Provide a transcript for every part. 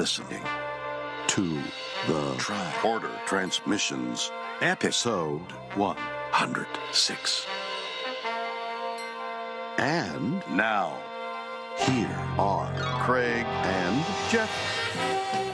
listening to the Tricorder Transmissions Episode 106. And now, here are Craig and Jeff.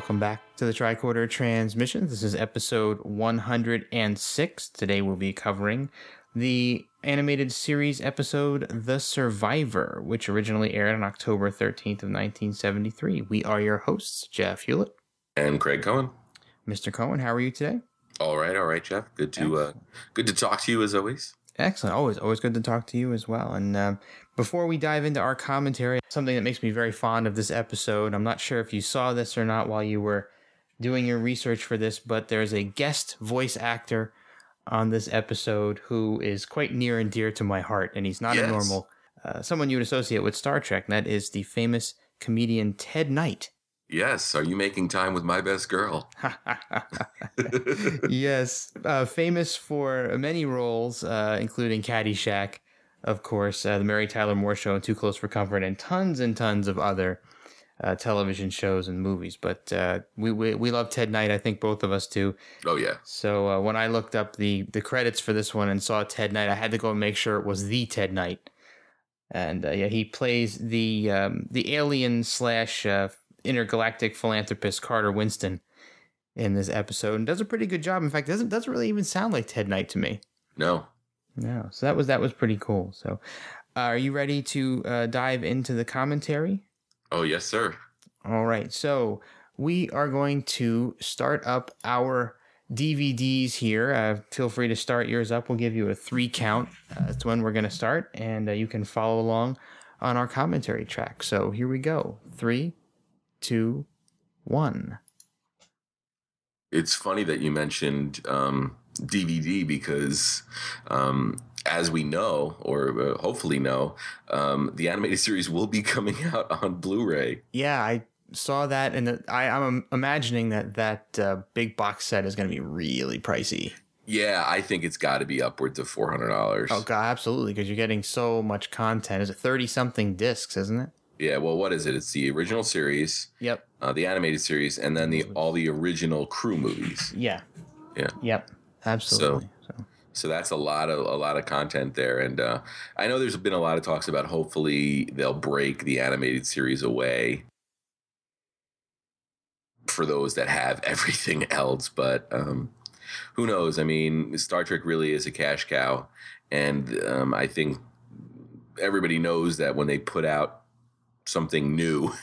Welcome back to the Tricorder Transmission. This is episode 106. Today we'll be covering the animated series episode The Survivor, which originally aired on October 13th of 1973. We are your hosts, Jeff Hewlett. And Craig Cohen. Mr. Cohen, how are you today? All right, all right, Jeff. Good to uh, good to talk to you as always. Excellent. Always, always good to talk to you as well. And uh, before we dive into our commentary, something that makes me very fond of this episode. I'm not sure if you saw this or not while you were doing your research for this, but there's a guest voice actor on this episode who is quite near and dear to my heart, and he's not Yes. a normal uh, someone you would associate with Star Trek. And that is the famous comedian Ted Knight. Yes. Are you making time with my best girl? yes, uh, famous for many roles, uh, including Caddyshack, of course, uh, the Mary Tyler Moore Show, and Too Close for Comfort, and tons and tons of other uh, television shows and movies. But uh, we, we we love Ted Knight. I think both of us do. Oh yeah. So uh, when I looked up the the credits for this one and saw Ted Knight, I had to go and make sure it was the Ted Knight. And uh, yeah, he plays the um, the alien slash uh, intergalactic philanthropist Carter Winston in this episode, and does a pretty good job. In fact, doesn't doesn't really even sound like Ted Knight to me. No. No, so that was that was pretty cool. So, uh, are you ready to uh, dive into the commentary? Oh yes, sir. All right, so we are going to start up our DVDs here. Uh, feel free to start yours up. We'll give you a three count. Uh, that's when we're going to start, and uh, you can follow along on our commentary track. So here we go. Three, two, one. It's funny that you mentioned um, DVD because, um, as we know, or uh, hopefully know, um, the animated series will be coming out on Blu-ray. Yeah, I saw that, and I, I'm imagining that that uh, big box set is going to be really pricey. Yeah, I think it's got to be upwards of four hundred dollars. Oh god, absolutely, because you're getting so much content. Is it thirty something discs, isn't it? Yeah. Well, what is it? It's the original series, Yep. uh, the animated series, and then the all the original crew movies. Yeah. Yeah. Yep. Absolutely. So, So that's a lot of a lot of content there, and uh, I know there's been a lot of talks about hopefully they'll break the animated series away for those that have everything else. But um, who knows? I mean, Star Trek really is a cash cow, and um, I think everybody knows that when they put out something new.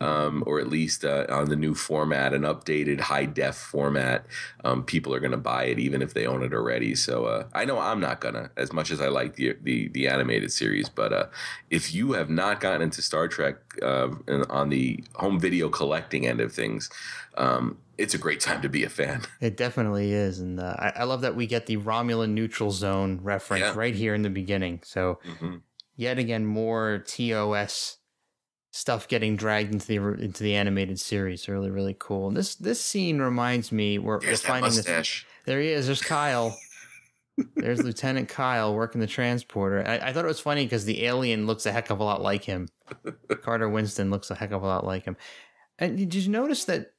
um, or at least uh, on the new format, an updated high def format, um, people are going to buy it even if they own it already. So uh, I know I'm not gonna, as much as I like the the, the animated series. But uh, if you have not gotten into Star Trek uh, on the home video collecting end of things, um, it's a great time to be a fan. it definitely is, and uh, I, I love that we get the Romulan neutral zone reference Yeah. right here in the beginning. So Mhm. yet again, more TOS stuff getting dragged into the into the animated series. Really, really cool. And this this scene reminds me we're, we're finding this. There he is. There's Kyle. There's Lieutenant Kyle working the transporter. I, I thought it was funny because the alien looks a heck of a lot like him. Carter Winston looks a heck of a lot like him. And did you notice that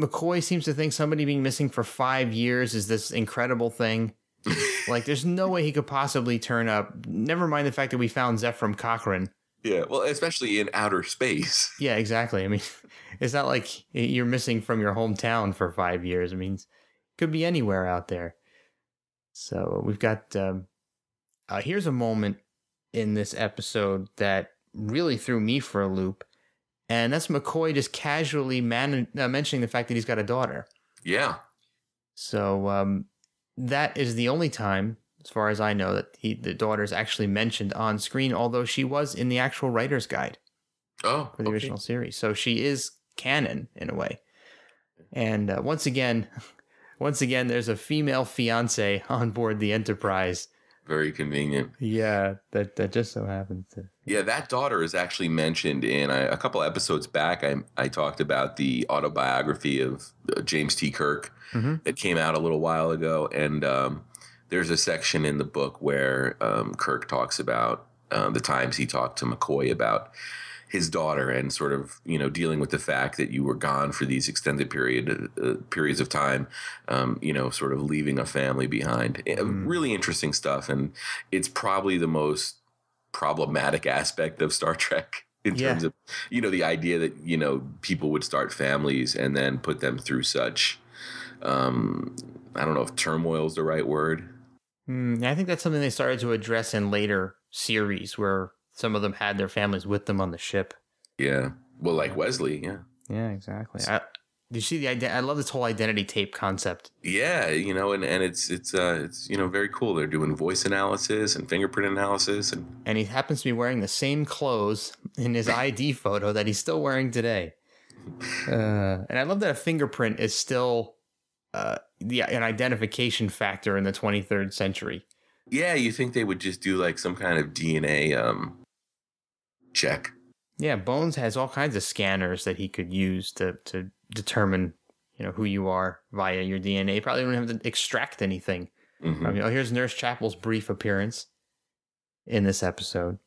McCoy seems to think somebody being missing for five years is this incredible thing? like, there's no way he could possibly turn up. Never mind the fact that we found Zefram Cochrane. Yeah, well, especially in outer space. Yeah, exactly. I mean, it's not like you're missing from your hometown for five years. I mean, it could be anywhere out there. So we've got. Um, uh, here's a moment in this episode that really threw me for a loop, and that's McCoy just casually man- uh, mentioning the fact that he's got a daughter. Yeah. So um, that is the only time, as far as I know, that he, the daughter is actually mentioned on screen. Although she was in the actual writer's guide Oh, for the okay. original series. So she is canon in a way. And uh, once again, once again, there's a female fiance on board the Enterprise. Very convenient. Yeah, that that just so happens to. Yeah, that daughter is actually mentioned in a, a couple episodes back. I I talked about the autobiography of uh, James T. Kirk Mhm. that came out a little while ago, and um, there's a section in the book where um, Kirk talks about uh, the times he talked to McCoy about his daughter and sort of you know dealing with the fact that you were gone for these extended period uh, periods of time um, you know sort of leaving a family behind Uh, really interesting stuff and it's probably the most problematic aspect of star trek in Yeah. terms of you know the idea that you know people would start families and then put them through such um i don't know if turmoil is the right word Hmm, I think that's something they started to address in later series, where some of them had their families with them on the ship. yeah well like wesley yeah Yeah, exactly. I, you see the idea? I love this whole identity tape concept. Yeah, you know, and, and it's it's uh it's you know very cool. They're doing voice analysis and fingerprint analysis, and and he happens to be wearing the same clothes in his ID photo that he's still wearing today. Uh, and I love that a fingerprint is still uh, the an identification factor in the 23rd century. yeah, you think they would just do like some kind of DNA um check? Yeah, Bones has all kinds of scanners that he could use to to determine, you know, who you are via your DNA. Probably don't have to extract anything. Mhm. I mean, oh, here's Nurse Chapel's brief appearance in this episode.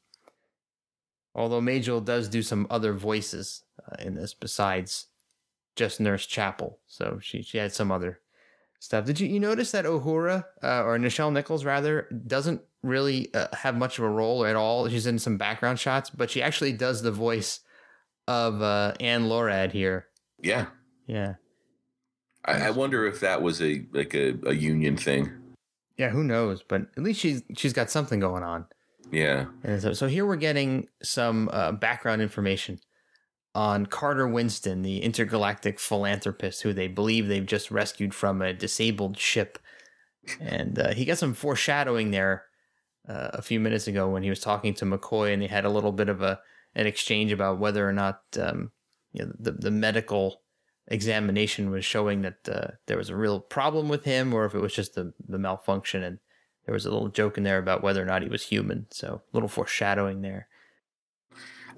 Although Majel does do some other voices uh, in this besides just Nurse Chapel, so she she had some other stuff. Did you you notice that Uhura uh, or Nichelle Nichols rather doesn't really uh, have much of a role at all? She's in some background shots, but she actually does the voice of uh, Anne Nored here. Yeah, Yeah, I, I wonder if that was a like a, a union thing. yeah. Who knows? But at least she's she's got something going on. Yeah, And so, so here we're getting some uh, background information on Carter Winston, the intergalactic philanthropist who they believe they've just rescued from a disabled ship. And uh, he got some foreshadowing there uh, a few minutes ago when he was talking to McCoy, and they had a little bit of a an exchange about whether or not um, you know, the the medical examination was showing that uh, there was a real problem with him, or if it was just the the malfunction. And there was a little joke in there about whether or not he was human. So a little foreshadowing there.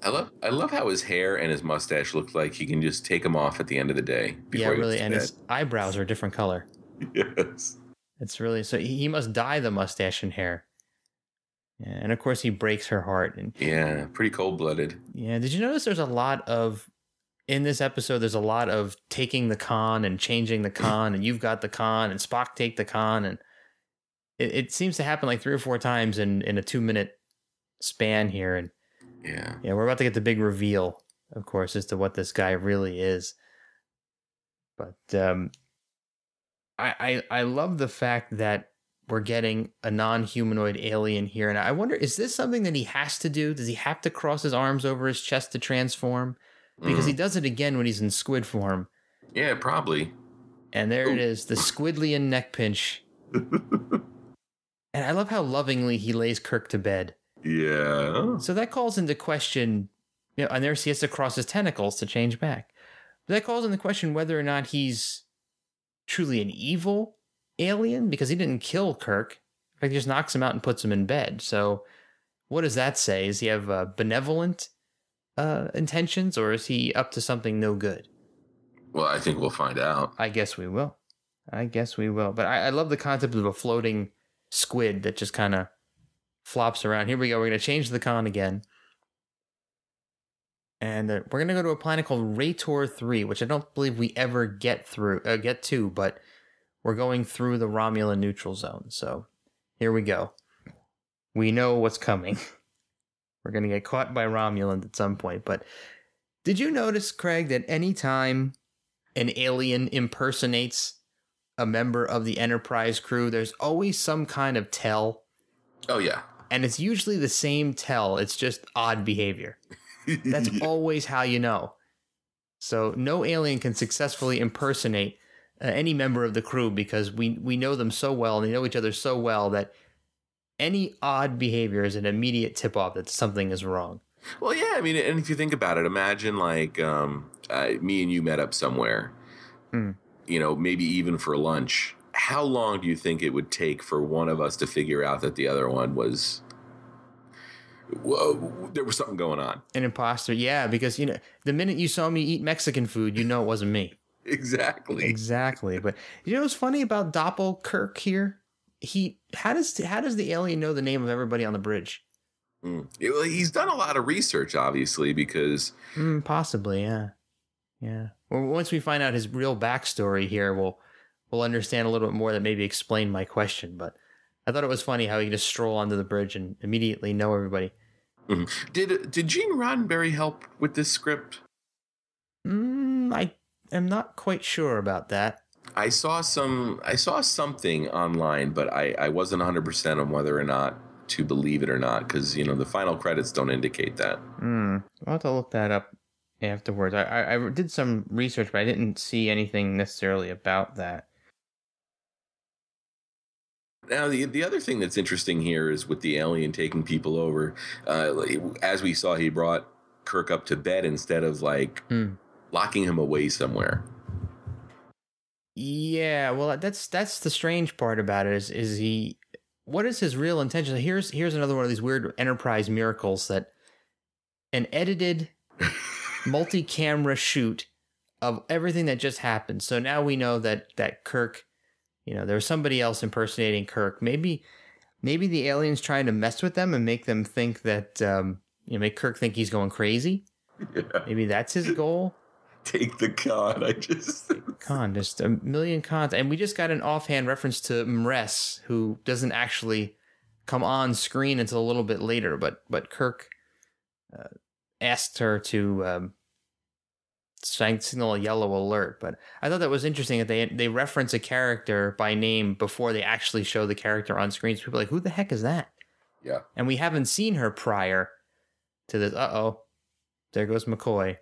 I love I love how his hair and his mustache look like he can just take them off at the end of the day. yeah, really. And his eyebrows are a different color. yes, It's really so he he must dye the mustache and hair. Yeah, and of course he breaks her heart. And yeah, pretty cold blooded. yeah, did you notice there's a lot of in this episode? There's a lot of taking the con and changing the con, and you've got the con, and Spock take the con, and it, it seems to happen like three or four times in in a two minute span here. And Yeah, Yeah, we're about to get the big reveal, of course, as to what this guy really is. But um, I, I I love the fact that we're getting a non-humanoid alien here, and I wonder is this something that he has to do? Does he have to cross his arms over his chest to transform? Because he does it again when he's in squid form, yeah, probably. and there it is, the squidlian neck pinch. And I love how lovingly he lays Kirk to bed. Yeah, So that calls into question, you know, and there he has to cross his tentacles to change back. But that calls into question whether or not he's truly an evil alien because he didn't kill Kirk. In fact, he just knocks him out and puts him in bed. So what does that say? Does he have uh, benevolent uh, intentions or is he up to something no good? well, I think we'll find out. I guess we will. I guess we will. But I, I love the concept of a floating squid that just kind of flops around. Here we go. We're going to change the con again. And we're going to go to a planet called Rator 3, which I don't believe we ever get through, uh, get to, but we're going through the Romulan neutral zone. So here we go. We know what's coming. We're going to get caught by Romulans at some point. But did you notice, Craig, that anytime an alien impersonates a member of the Enterprise crew, there's always some kind of tell, Oh yeah, and it's usually the same tell. It's just odd behavior. That's always how you know. So no alien can successfully impersonate uh, any member of the crew because we we know them so well and they know each other so well that any odd behavior is an immediate tip off that something is wrong. Well, yeah. I mean, and if you think about it, imagine like um, uh, me and you met up somewhere, Hmm. you know, maybe even for lunch, how long do you think it would take for one of us to figure out that the other one was whoa, there was something going on? An imposter, yeah, because you know the minute you saw me eat Mexican food, you know it wasn't me. Exactly. Exactly. But you know what's funny about Doppelkirk here? He how does how does the alien know the name of everybody on the bridge? Mm. Yeah, well, he's done a lot of research, obviously, because Mm, possibly, yeah, yeah. Well, once we find out his real backstory here, we'll we'll understand a little bit more that maybe explain my question. But I thought it was funny how he just stroll onto the bridge and immediately know everybody. Mhm. did did Gene Roddenberry help with this script? Mm, I am not quite sure about that. I saw some I saw something online, but I, I wasn't 100% on whether or not to believe it or not because you know the final credits don't indicate that. Hmm. I'll have to look that up afterwards. I, I I did some research, but I didn't see anything necessarily about that. Now the the other thing that's interesting here is with the alien taking people over. Uh, as we saw, he brought Kirk up to bed instead of like Hmm. locking him away somewhere. Yeah, well, that's that's the strange part about it is is he what is his real intention? Here's here's another one of these weird enterprise miracles that an edited multi-camera shoot of everything that just happened. So now we know that that Kirk, you know, there's somebody else impersonating Kirk. Maybe maybe the aliens trying to mess with them and make them think that um, you know, make Kirk think he's going crazy. Yeah. Maybe that's his goal. Take the con. I just Con, just a million cons. And we just got an offhand reference to M'Ress, who doesn't actually come on screen until a little bit later, but but Kirk uh, asked her to um, signal a yellow alert. But I thought that was interesting that they they reference a character by name before they actually show the character on screen. So people are like, who the heck is that? yeah. And we haven't seen her prior to this. Uh oh, there goes McCoy.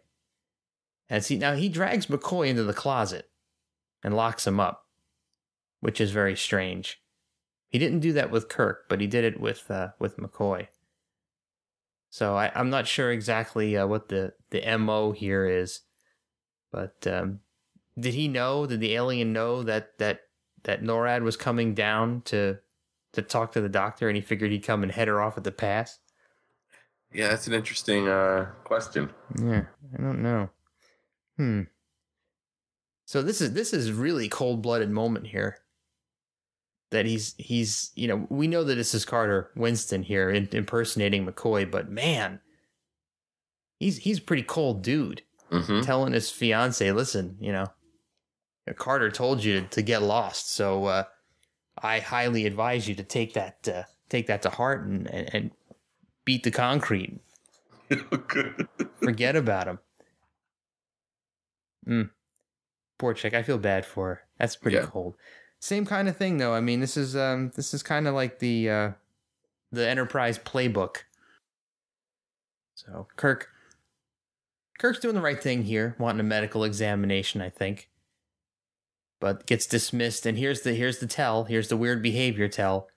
And see, now he drags McCoy into the closet and locks him up, which is very strange. He didn't do that with Kirk, but he did it with uh, with McCoy. So I, I'm not sure exactly uh, what the the mo here is, but um, did he know? Did the alien know that that that Nored was coming down to to talk to the doctor, and he figured he'd come and head her off at the pass? Yeah, that's an interesting uh, question. Yeah, I don't know. Hmm. So this is this is really cold blooded moment here. That he's he's you know we know that this is Carter Winston here in, impersonating McCoy, but man, he's he's a pretty cold dude. Hmm Telling his fiance, listen, you know, Carter told you to get lost, so uh, I highly advise you to take that uh, take that to heart and, and and beat the concrete. Forget about him. Mm. Poor chick. I feel bad for her. That's pretty Yeah. cold. Same kind of thing though. I mean, this is um this is kind of like the uh the Enterprise playbook. So, Kirk Kirk's doing the right thing here, wanting a medical examination, I think. But gets dismissed and here's the here's the tell, here's the weird behavior tell.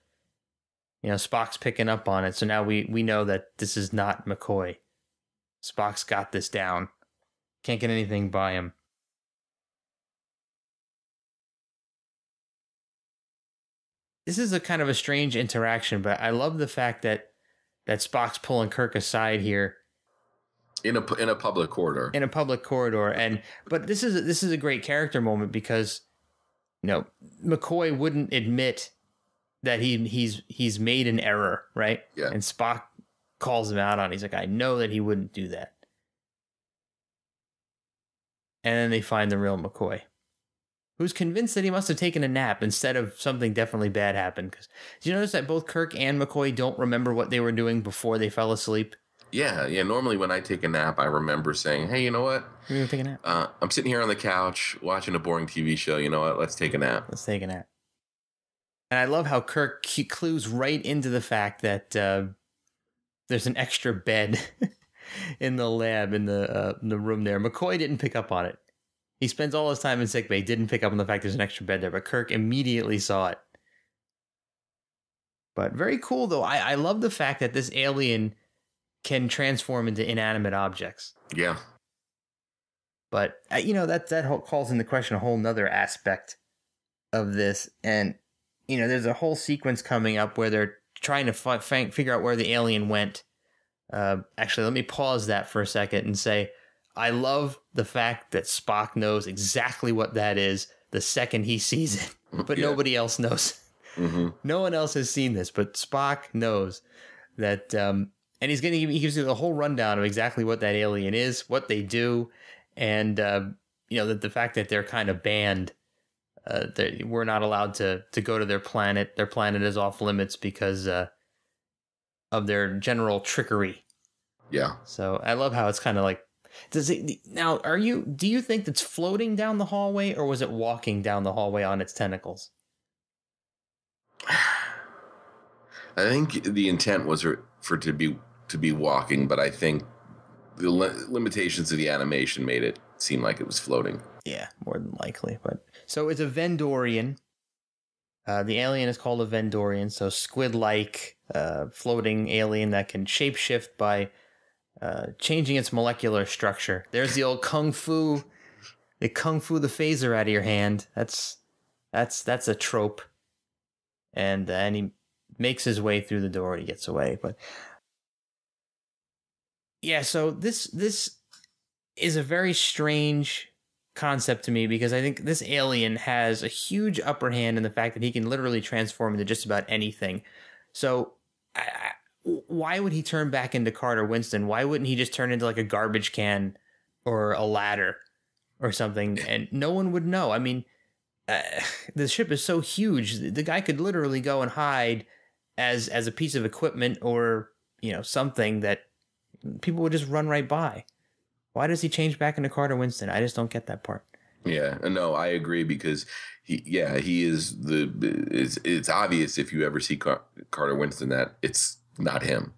You know, Spock's picking up on it, so now we we know that this is not McCoy. Spock's got this down. Can't get anything by him. This is a kind of a strange interaction, but I love the fact that that Spock's pulling Kirk aside here In a in a public corridor. in a public corridor and but this is this is a great character moment because you know McCoy wouldn't admit that he he's he's made an error, right? Yeah. And Spock calls him out on. it. He's like, I know that he wouldn't do that. And then they find the real McCoy, who's convinced that he must have taken a nap instead of something definitely bad happened. Because do you notice that both Kirk and McCoy don't remember what they were doing before they fell asleep? Yeah, yeah. Normally, when I take a nap, I remember saying, "Hey, you know what? Taking a nap. Uh, I'm sitting here on the couch watching a boring TV show. You know what? Let's take a nap." Let's take a nap. And I love how Kirk clues right into the fact that uh, there's an extra bed in the lab in the uh, in the room there. McCoy didn't pick up on it. He spends all his time in sickbay, didn't pick up on the fact there's an extra bed there, but Kirk immediately saw it. But very cool though. I, I love the fact that this alien can transform into inanimate objects. Yeah, But uh, you know that that whole, calls into question a whole nother aspect of this, and you know there's a whole sequence coming up where they're trying to fi- fi- figure out where the alien went. Uh, actually, let me pause that for a second and say I love the fact that Spock knows exactly what that is the second he sees it, but yeah. nobody else knows. Mm-hmm. No one else has seen this, but Spock knows that. Um, and he's going to he gives you the whole rundown of exactly what that alien is, what they do, and uh, you know that the fact that they're kind of banned. Uh, we're not allowed to to go to their planet. Their planet is off limits because uh, of their general trickery. Yeah. So I love how it's kind of like does it now? Are you? Do you think it's floating down the hallway, or was it walking down the hallway on its tentacles? I think the intent was for, for to be to be walking, but I think the li- limitations of the animation made it seem like it was floating. Yeah, more than likely. But so it's a Vendorian. Uh, the alien is called a Vendorian, so squid-like uh, floating alien that can shapeshift by uh, changing its molecular structure. There's the old kung fu, the kung fu the phaser out of your hand. That's that's that's a trope, and and he makes his way through the door and he gets away. But yeah, so this this is a very strange concept to me because I think this alien has a huge upper hand in the fact that he can literally transform into just about anything. So I, why would he turn back into Carter Winston? Why wouldn't he just turn into like a garbage can or a ladder or something? And no one would know. I mean, uh, the ship is so huge. The guy could literally go and hide as as a piece of equipment or you know something that people would just run right by. Why does he change back into Carter Winston? I just don't get that part. Yeah, no, I agree because he, yeah, he is the. It's it's obvious if you ever see Car- Carter Winston that it's not him.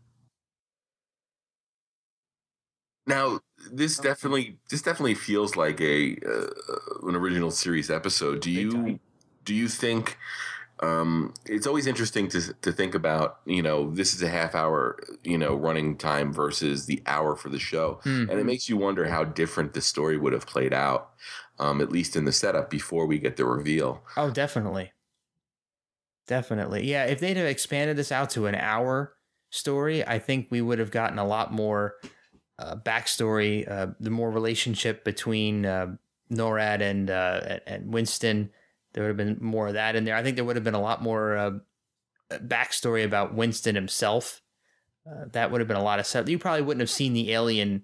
Now, this definitely this definitely feels like a uh, an original series episode. Do you do you think um, it's always interesting to to think about? You know, this is a half hour you know running time versus the hour for the show, mm-hmm. and it mm-hmm. makes you wonder how different the story would have played out, um, at least in the setup before we get the reveal. Oh, definitely, definitely, yeah. If they'd have expanded this out to an hour story, I think we would have gotten a lot more uh, backstory, uh, the more relationship between uh, Nored and uh, and Winston. There would have been more of that in there. I think there would have been a lot more uh, backstory about Winston himself. Uh, that would have been a lot of stuff. You probably wouldn't have seen the alien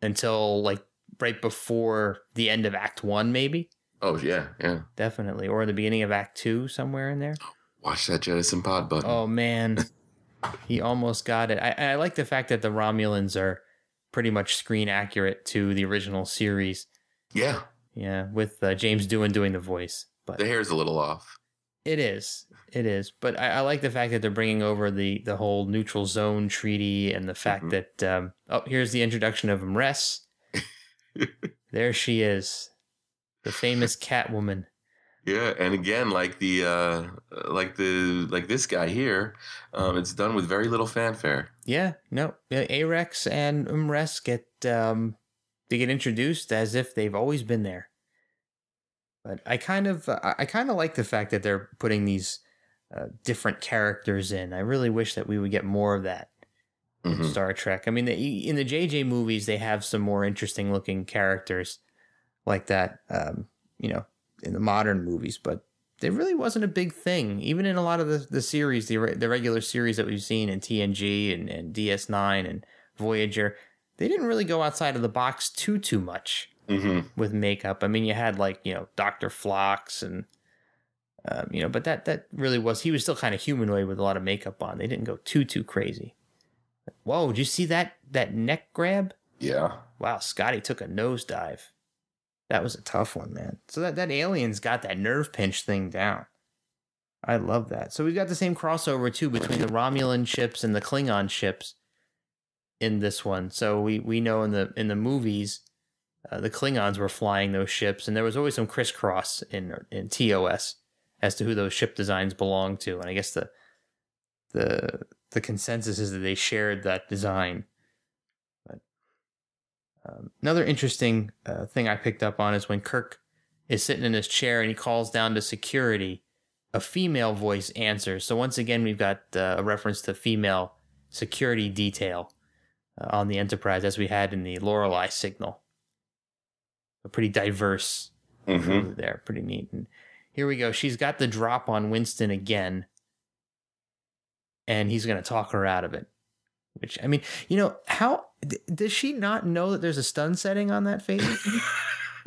until like right before the end of Act One, maybe. Oh yeah, yeah, definitely, or the beginning of Act Two, somewhere in there. Watch that Jettison Pod button. Oh man. he almost got it. I, I like the fact that the Romulans are pretty much screen accurate to the original series. Yeah. Yeah, with uh, James Doohan doing the voice. But the hair's a little off. It is. It is. But I, I, like the fact that they're bringing over the the whole neutral zone treaty and the fact mm-hmm. that um, oh, here's the introduction of M'Ress. there she is, the famous Catwoman. Yeah, and again, like the uh, like the like this guy here, um, it's done with very little fanfare. Yeah, no, Arex and M'Ress get um, they get introduced as if they've always been there. But I kind of I kind of like the fact that they're putting these uh, different characters in. I really wish that we would get more of that mm-hmm. in Star Trek. I mean, the, in the JJ movies, they have some more interesting looking characters like that. Um, you know, in the modern movies, but it really wasn't a big thing. Even in a lot of the, the series, the, the regular series that we've seen in TNG and, and DS9 and Voyager, they didn't really go outside of the box too, too much mm-hmm. with makeup. I mean, you had like, you know, Dr. Phlox and, um, you know, but that, that really was, he was still kind of humanoid with a lot of makeup on. They didn't go too, too crazy. Whoa, did you see that, that neck grab? Yeah. Wow, Scotty took a nosedive. That was a tough one, man. So that, that alien's got that nerve pinch thing down. I love that. So we've got the same crossover too between the Romulan ships and the Klingon ships in this one. So we we know in the in the movies, uh, the Klingons were flying those ships, and there was always some crisscross in in TOS as to who those ship designs belonged to. And I guess the the the consensus is that they shared that design. But Um, another interesting uh, thing I picked up on is when Kirk is sitting in his chair and he calls down to security, a female voice answers. So once again, we've got uh, a reference to female security detail uh, on the Enterprise as we had in the Lorelei signal. A pretty diverse Mm-hmm. crew there, pretty neat. And here we go. She's got the drop on Winston again, and he's going to talk her out of it. Which I mean, you know, how d- does she not know that there's a stun setting on that face?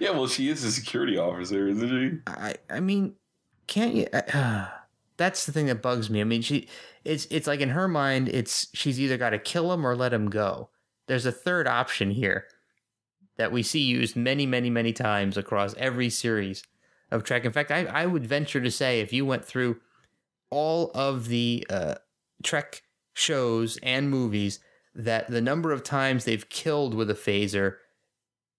yeah, well, she is a security officer, isn't she? I I mean, can't you? Uh, that's the thing that bugs me. I mean, she it's it's like in her mind, it's she's either got to kill him or let him go. There's a third option here that we see used many, many, many times across every series of Trek. In fact, I I would venture to say if you went through all of the uh, Trek shows and movies, that the number of times they've killed with a phaser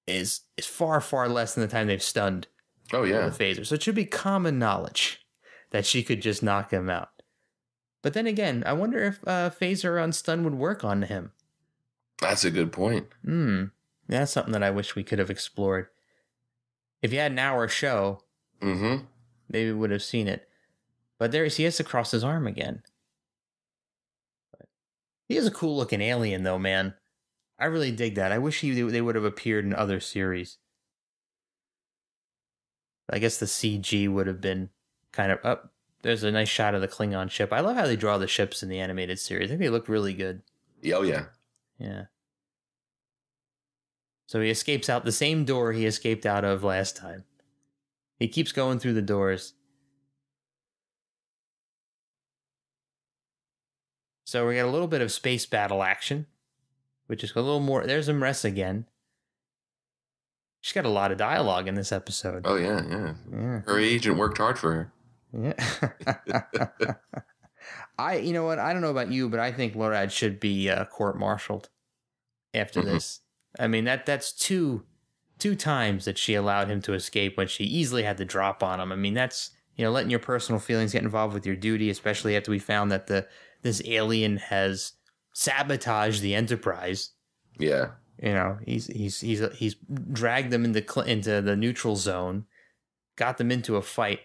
is is far far less than the time they've stunned Oh yeah. with a phaser. So it should be common knowledge that she could just knock him out. But then again, I wonder if uh, phaser on stun would work on him. That's a good point. Hmm, that's something that I wish we could have explored. If you had an hour show, Mm-hmm. maybe we would have seen it. But there he is to cross his arm again. He is a cool looking alien, though, man. I really dig that. I wish he they would have appeared in other series. I guess the CG would have been kind of up. there's a nice shot of the Klingon ship. I love how they draw the ships in the animated series. I think they look really good. Oh yeah. Yeah. So he escapes out the same door he escaped out of last time. He keeps going through the doors. So we got a little bit of space battle action, which is a little more. There's M'Ress again. She's got a lot of dialogue in this episode. Oh yeah, yeah. Yeah. Her agent worked hard for her. Yeah. I, you know what? I don't know about you, but I think Nored should be uh, court-martialed after Mhm. this. I mean that that's two two times that she allowed him to escape when she easily had the drop on him. I mean that's you know letting your personal feelings get involved with your duty, especially after we found that the this alien has sabotaged the Enterprise. Yeah. You know, he's he's he's he's dragged them into cl- into the neutral zone, got them into a fight.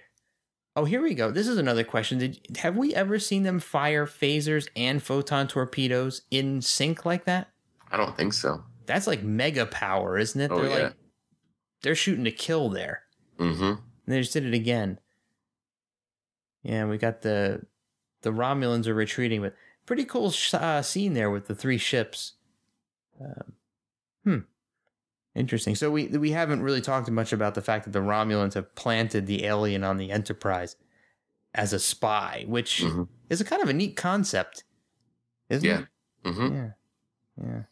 Oh, here we go. This is another question. Did have we ever seen them fire phasers and photon torpedoes in sync like that? I don't think so. That's like mega power, isn't it? Oh, they're yeah. like they're shooting to kill there. Mm-hmm. And they just did it again. Yeah, we got the the Romulans are retreating, but pretty cool sh- uh, scene there with the three ships. Um, hmm, interesting. So we we haven't really talked much about the fact that the Romulans have planted the alien on the Enterprise as a spy, which Mhm. is a kind of a neat concept, isn't Yeah. it? Mm-hmm. Yeah, yeah.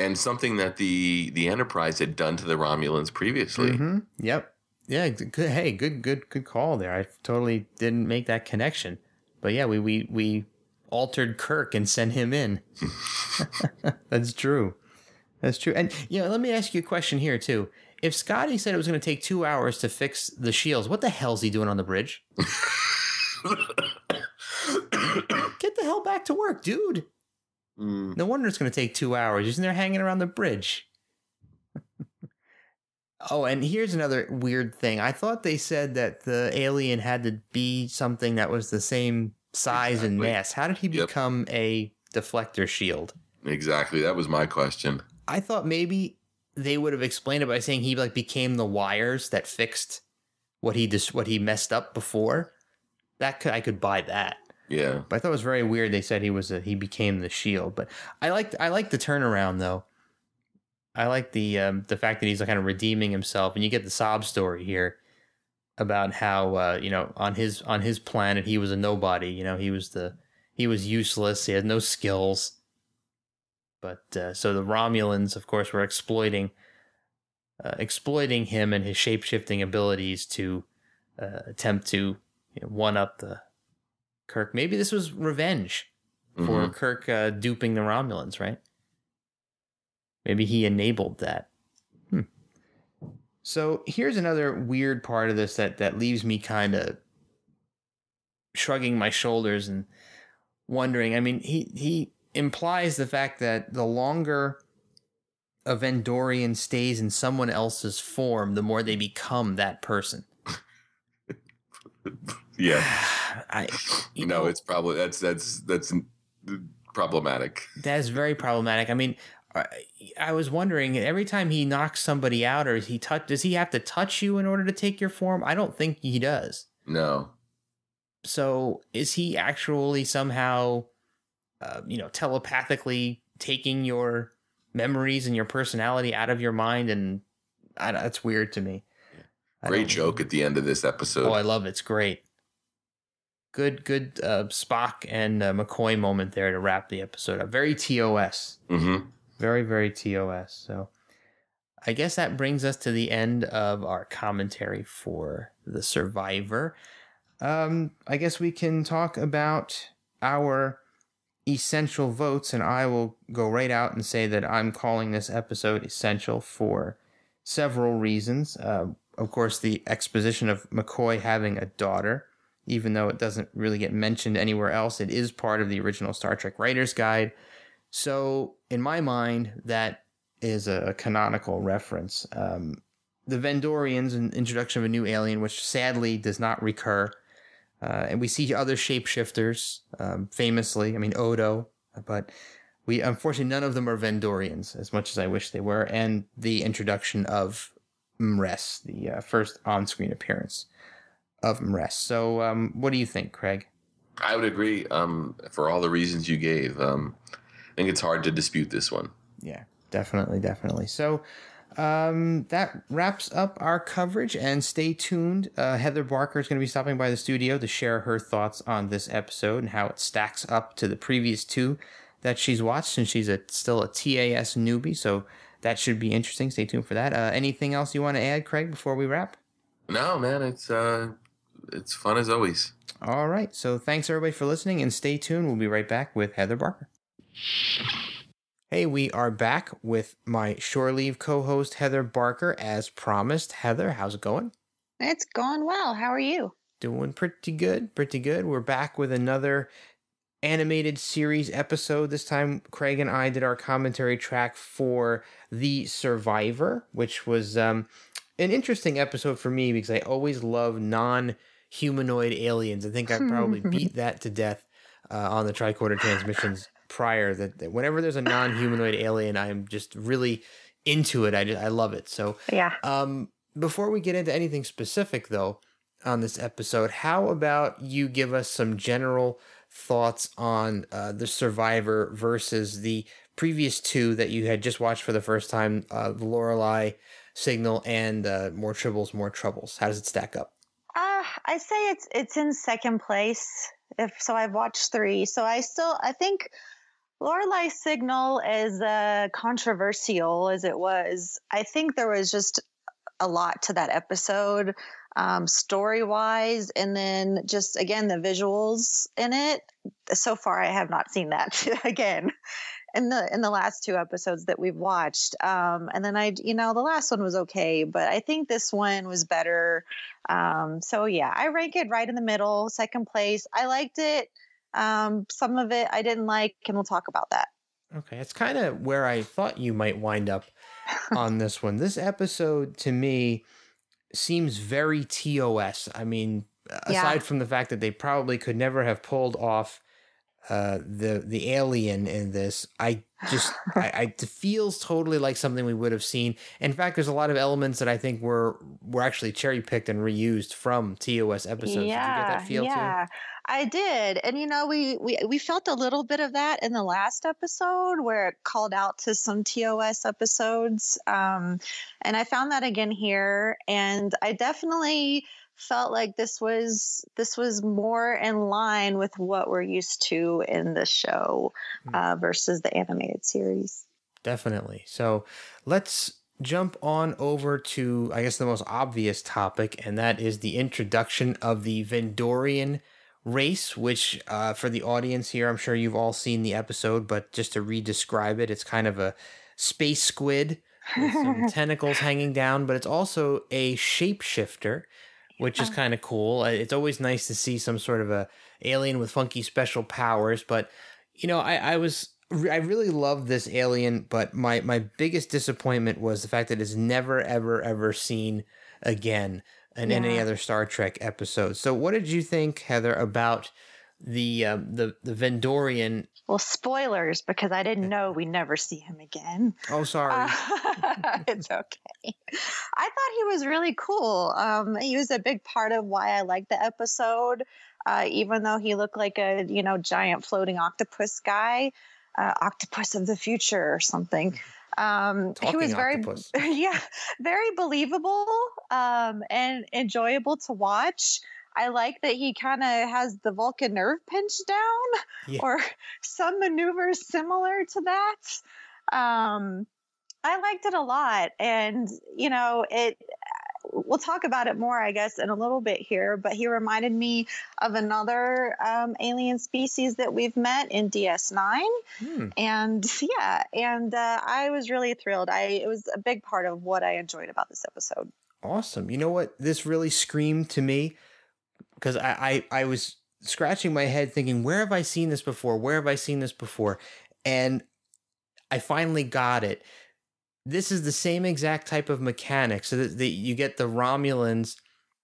And something that the the Enterprise had done to the Romulans previously. hmm Yep. Yeah. Good. Hey, good, good, good call there. I totally didn't make that connection, but yeah, we we we altered Kirk and sent him in. That's true. That's true. And you know, let me ask you a question here too. If Scotty said it was going to take two hours to fix the shields, what the hell's he doing on the bridge? Get the hell back to work, dude. Mm, No wonder it's going to take two hours. In there hanging around the bridge. oh, and here's another weird thing. I thought they said that the alien had to be something that was the same size and mass. How did he Yep. become a deflector shield? exactly. That was my question. I thought maybe they would have explained it by saying he like became the wires that fixed what he just what he messed up before. That could I could buy that. Yeah. But I thought it was very weird. They said he was a, he became the shield. But I like I like the turnaround though. I like the um, the fact that he's kind of redeeming himself, and you get the sob story here about how uh, you know on his on his planet he was a nobody. You know he was the he was useless. He had no skills. But uh, so the Romulans, of course, were exploiting uh, exploiting him and his shape shifting abilities to uh, attempt to you know, one up the Kirk. Maybe this was revenge for Mhm. Kirk uh, duping the Romulans, right? Maybe he enabled that. Hmm. So here's another weird part of this that that leaves me kind of shrugging my shoulders and wondering. I mean, he he implies the fact that the longer a Vendorian stays in someone else's form, the more they become that person. yeah. I, you no, know, it's probably that's that's that's problematic. That is very problematic. I mean, I was wondering every time he knocks somebody out or he touch does he have to touch you in order to take your form? I don't think he does. No. So is he actually somehow, uh, you know, telepathically taking your memories and your personality out of your mind? And I, that's weird to me. Great joke at the end of this episode. Oh, I love it. It's great. Good, good uh, Spock and uh, McCoy moment there to wrap the episode up. Very TOS. Mm-hmm. Very, very TOS. So I guess that brings us to the end of our commentary for The Survivor. Um, I guess we can talk about our essential votes, and I will go right out and say that I'm calling this episode essential for several reasons. Uh, of course, the exposition of McCoy having a daughter, even though it doesn't really get mentioned anywhere else, it is part of the original Star Trek Writer's Guide. So, in my mind, that is a canonical reference. Um, the Vendorians, an introduction of a new alien, which sadly does not recur. Uh, and we see other shapeshifters, um, famously. I mean, Odo, but we unfortunately none of them are Vendorians, as much as I wish they were. And the introduction of M'Ress, the uh, first on-screen appearance of M'Ress. So, um, what do you think, Craig? I would agree. Um, for all the reasons you gave, um, I think it's hard to dispute this one. Yeah, definitely, definitely. So, um, that wraps up our coverage. And stay tuned. Uh, Heather Barker is going to be stopping by the studio to share her thoughts on this episode and how it stacks up to the previous two that she's watched, and she's a, still a TAS newbie. So that should be interesting. Stay tuned for that. Uh, anything else you want to add, Craig, before we wrap? No, man. It's uh, it's fun as always. All right. So thanks everybody for listening, and stay tuned. We'll be right back with Heather Barker. Hey, we are back with my shore leave co-host Heather Barker, as promised. Heather, how's it going? It's going well. How are you? Doing pretty good, pretty good. We're back with another animated series episode. This time, Craig and I did our commentary track for The Survivor, which was um, an interesting episode for me because I always love non humanoid aliens. I think I probably beat that to death uh, on the tricorder transmissions prior. That, that whenever there's a non humanoid alien, I'm just really into it. I, just, I love it. So, yeah. Um, before we get into anything specific, though, on this episode, how about you give us some general thoughts on uh, the Survivor versus the previous two that you had just watched for the first time, uh, the Lorelei Signal and uh, More Tribbles, More Troubles. How does it stack up? I say it's it's in second place. If so, I've watched three. So I still I think Lorelei Signal is uh, controversial as it was. I think there was just a lot to that episode um, story wise, and then just again the visuals in it. So far, I have not seen that again in the in the last two episodes that we've watched. Um, and then I, you know, the last one was okay, but I think this one was better. Um, so yeah, I rank it right in the middle, second place. I liked it. Um, some of it I didn't like, and we'll talk about that. Okay, it's kind of where I thought you might wind up on this one. This episode to me seems very TOS. I mean, aside yeah. from the fact that they probably could never have pulled off uh, the the alien in this, I just I, I, it feels totally like something we would have seen. In fact, there's a lot of elements that I think were were actually cherry picked and reused from TOS episodes. Yeah, Did you get that feel yeah. too? I did. And you know, we, we we felt a little bit of that in the last episode where it called out to some TOS episodes. Um, and I found that again here. And I definitely felt like this was this was more in line with what we're used to in the show hmm. uh, versus the animated series. Definitely. So let's jump on over to I guess the most obvious topic, and that is the introduction of the Vendorian race, which uh, for the audience here, I'm sure you've all seen the episode, but just to re-describe it, it's kind of a space squid with some tentacles hanging down, but it's also a shapeshifter, which is oh. kind of cool. It's always nice to see some sort of a alien with funky special powers, but you know, I, I was I really love this alien, but my my biggest disappointment was the fact that it's never ever ever seen again in any other Star Trek episode. So, what did you think, Heather, about the um, the the Vendorian? Well, spoilers because I didn't know we never see him again. Oh, sorry. Uh, it's okay. I thought he was really cool. Um, he was a big part of why I liked the episode, uh, even though he looked like a you know giant floating octopus guy, uh, octopus of the future or something. Um, he was Talking very octopus. yeah, very believable um, and enjoyable to watch. I like that he kind of has the Vulcan nerve pinched down Yeah. or some maneuvers similar to that. Um, I liked it a lot. And, you know, it, we'll talk about it more, I guess, in a little bit here, but he reminded me of another um, alien species that we've met in DS9 Hmm. and yeah and uh, i was really thrilled i it was a big part of what i enjoyed about this episode Awesome. You know what? This really screamed to me because I, I I was scratching my head thinking, where have I seen this before? Where have I seen this before? And I finally got it. This is the same exact type of mechanic. So that the, you get the Romulans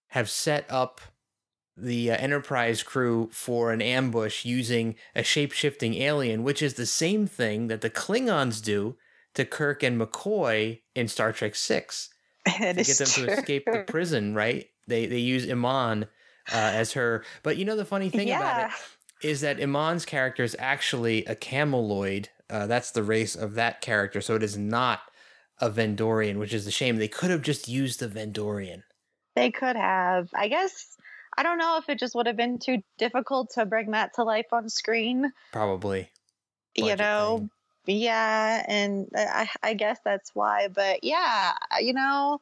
have set up the uh, Enterprise crew for an ambush using a shape shifting alien, which is the same thing that the Klingons do to Kirk and McCoy in Star Trek Six to get them to escape the prison, right? They they use Iman uh, as her. But you know the funny thing about it is that Iman's character is actually a Chameloid. Uh, that's the race of that character, so it is not a Vendorian, which is a shame. They could have just used the Vendorian. they could have i guess i don't know if it just would have been too difficult to bring that to life on screen Probably. you know thing. yeah and I, I guess that's why but yeah you know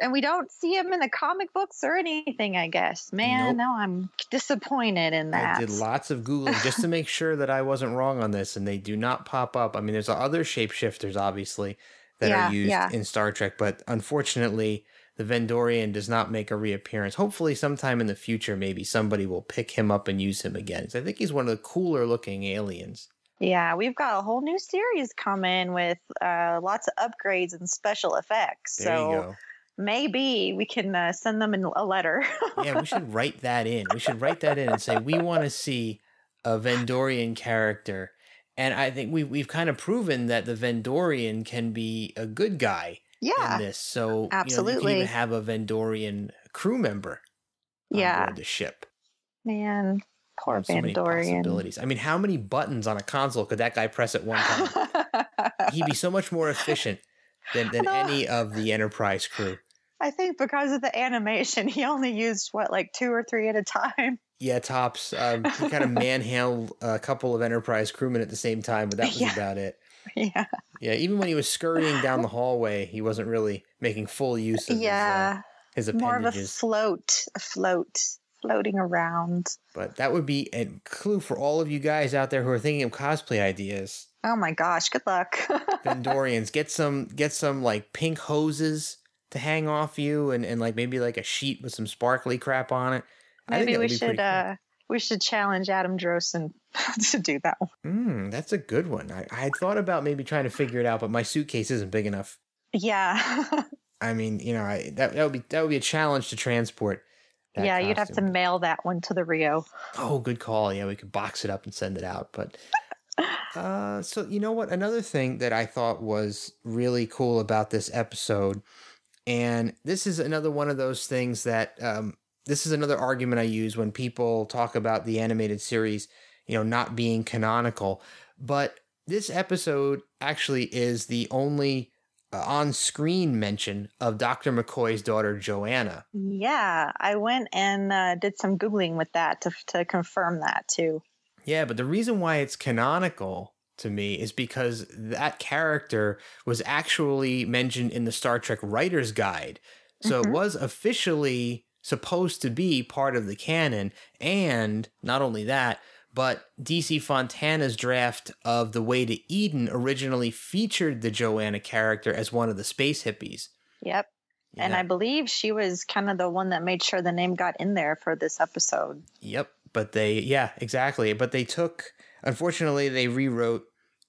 and we don't see him in the comic books or anything i guess man Nope. now i'm disappointed in that I did lots of googling just to make sure that I wasn't wrong on this, and they do not pop up. I mean, there's other shapeshifters, obviously, that Yeah, are used yeah. in Star Trek, but unfortunately, the Vendorian does not make a reappearance. Hopefully, sometime in the future, maybe somebody will pick him up and use him again. 'Cause I think he's one of the cooler looking aliens. Yeah, we've got a whole new series coming with uh, lots of upgrades and special effects. There so you go. Maybe we can uh, send them a letter. Yeah, we should write that in. We should write that in and say we want to see a Vendorian character. And I think we we've kind of proven that the Vendorian can be a good guy in yeah, this. So you know, you can absolutely. even have a Vendorian crew member on yeah, board the ship. man, poor so many Vendorian. possibilities. I mean, how many buttons on a console could that guy press at one time? He'd be so much more efficient than, than any of the Enterprise crew. I think because of the animation, he only used what like two or three at a time. Yeah, tops. Um, he kind of manhandled a couple of Enterprise crewmen at the same time, but that was Yeah. about it. yeah, Yeah, even when he was scurrying down the hallway, he wasn't really making full use of yeah, his, uh, his more of a float, a float, floating around. but that would be a clue for all of you guys out there who are thinking of cosplay ideas. Oh my gosh, good luck. Vendorians, get some get some like pink hoses to hang off you and, and like maybe like a sheet with some sparkly crap on it. I think Maybe we should cool. uh we should challenge Adam Drosen to do that one. Mm, that's a good one. I, I had thought about maybe trying to figure it out, but my suitcase isn't big enough. Yeah. I mean, you know, I, that that would be that would be a challenge to transport. yeah, you'd have to mail that one to the Rio. Oh, good call. Yeah, we could box it up and send it out. But uh, so you know what? Another thing that I thought was really cool about this episode, and this is another one of those things that um, this is another argument I use when people talk about the animated series, you know, not being canonical. But this episode actually is the only uh, on-screen mention of Dr. McCoy's daughter Joanna. Yeah, I went and uh, did some googling with that to to confirm that too. Yeah, but the reason why it's canonical to me is because that character was actually mentioned in the Star Trek Writer's Guide. So it Mhm. was officially supposed to be part of the canon. And not only that, but DC Fontana's draft of The Way to Eden originally featured the Joanna character as one of the space hippies. Yep. And I believe she was kind of the one that made sure the name got in there for this episode. Yep. But they, yeah, exactly. But they took, unfortunately, they rewrote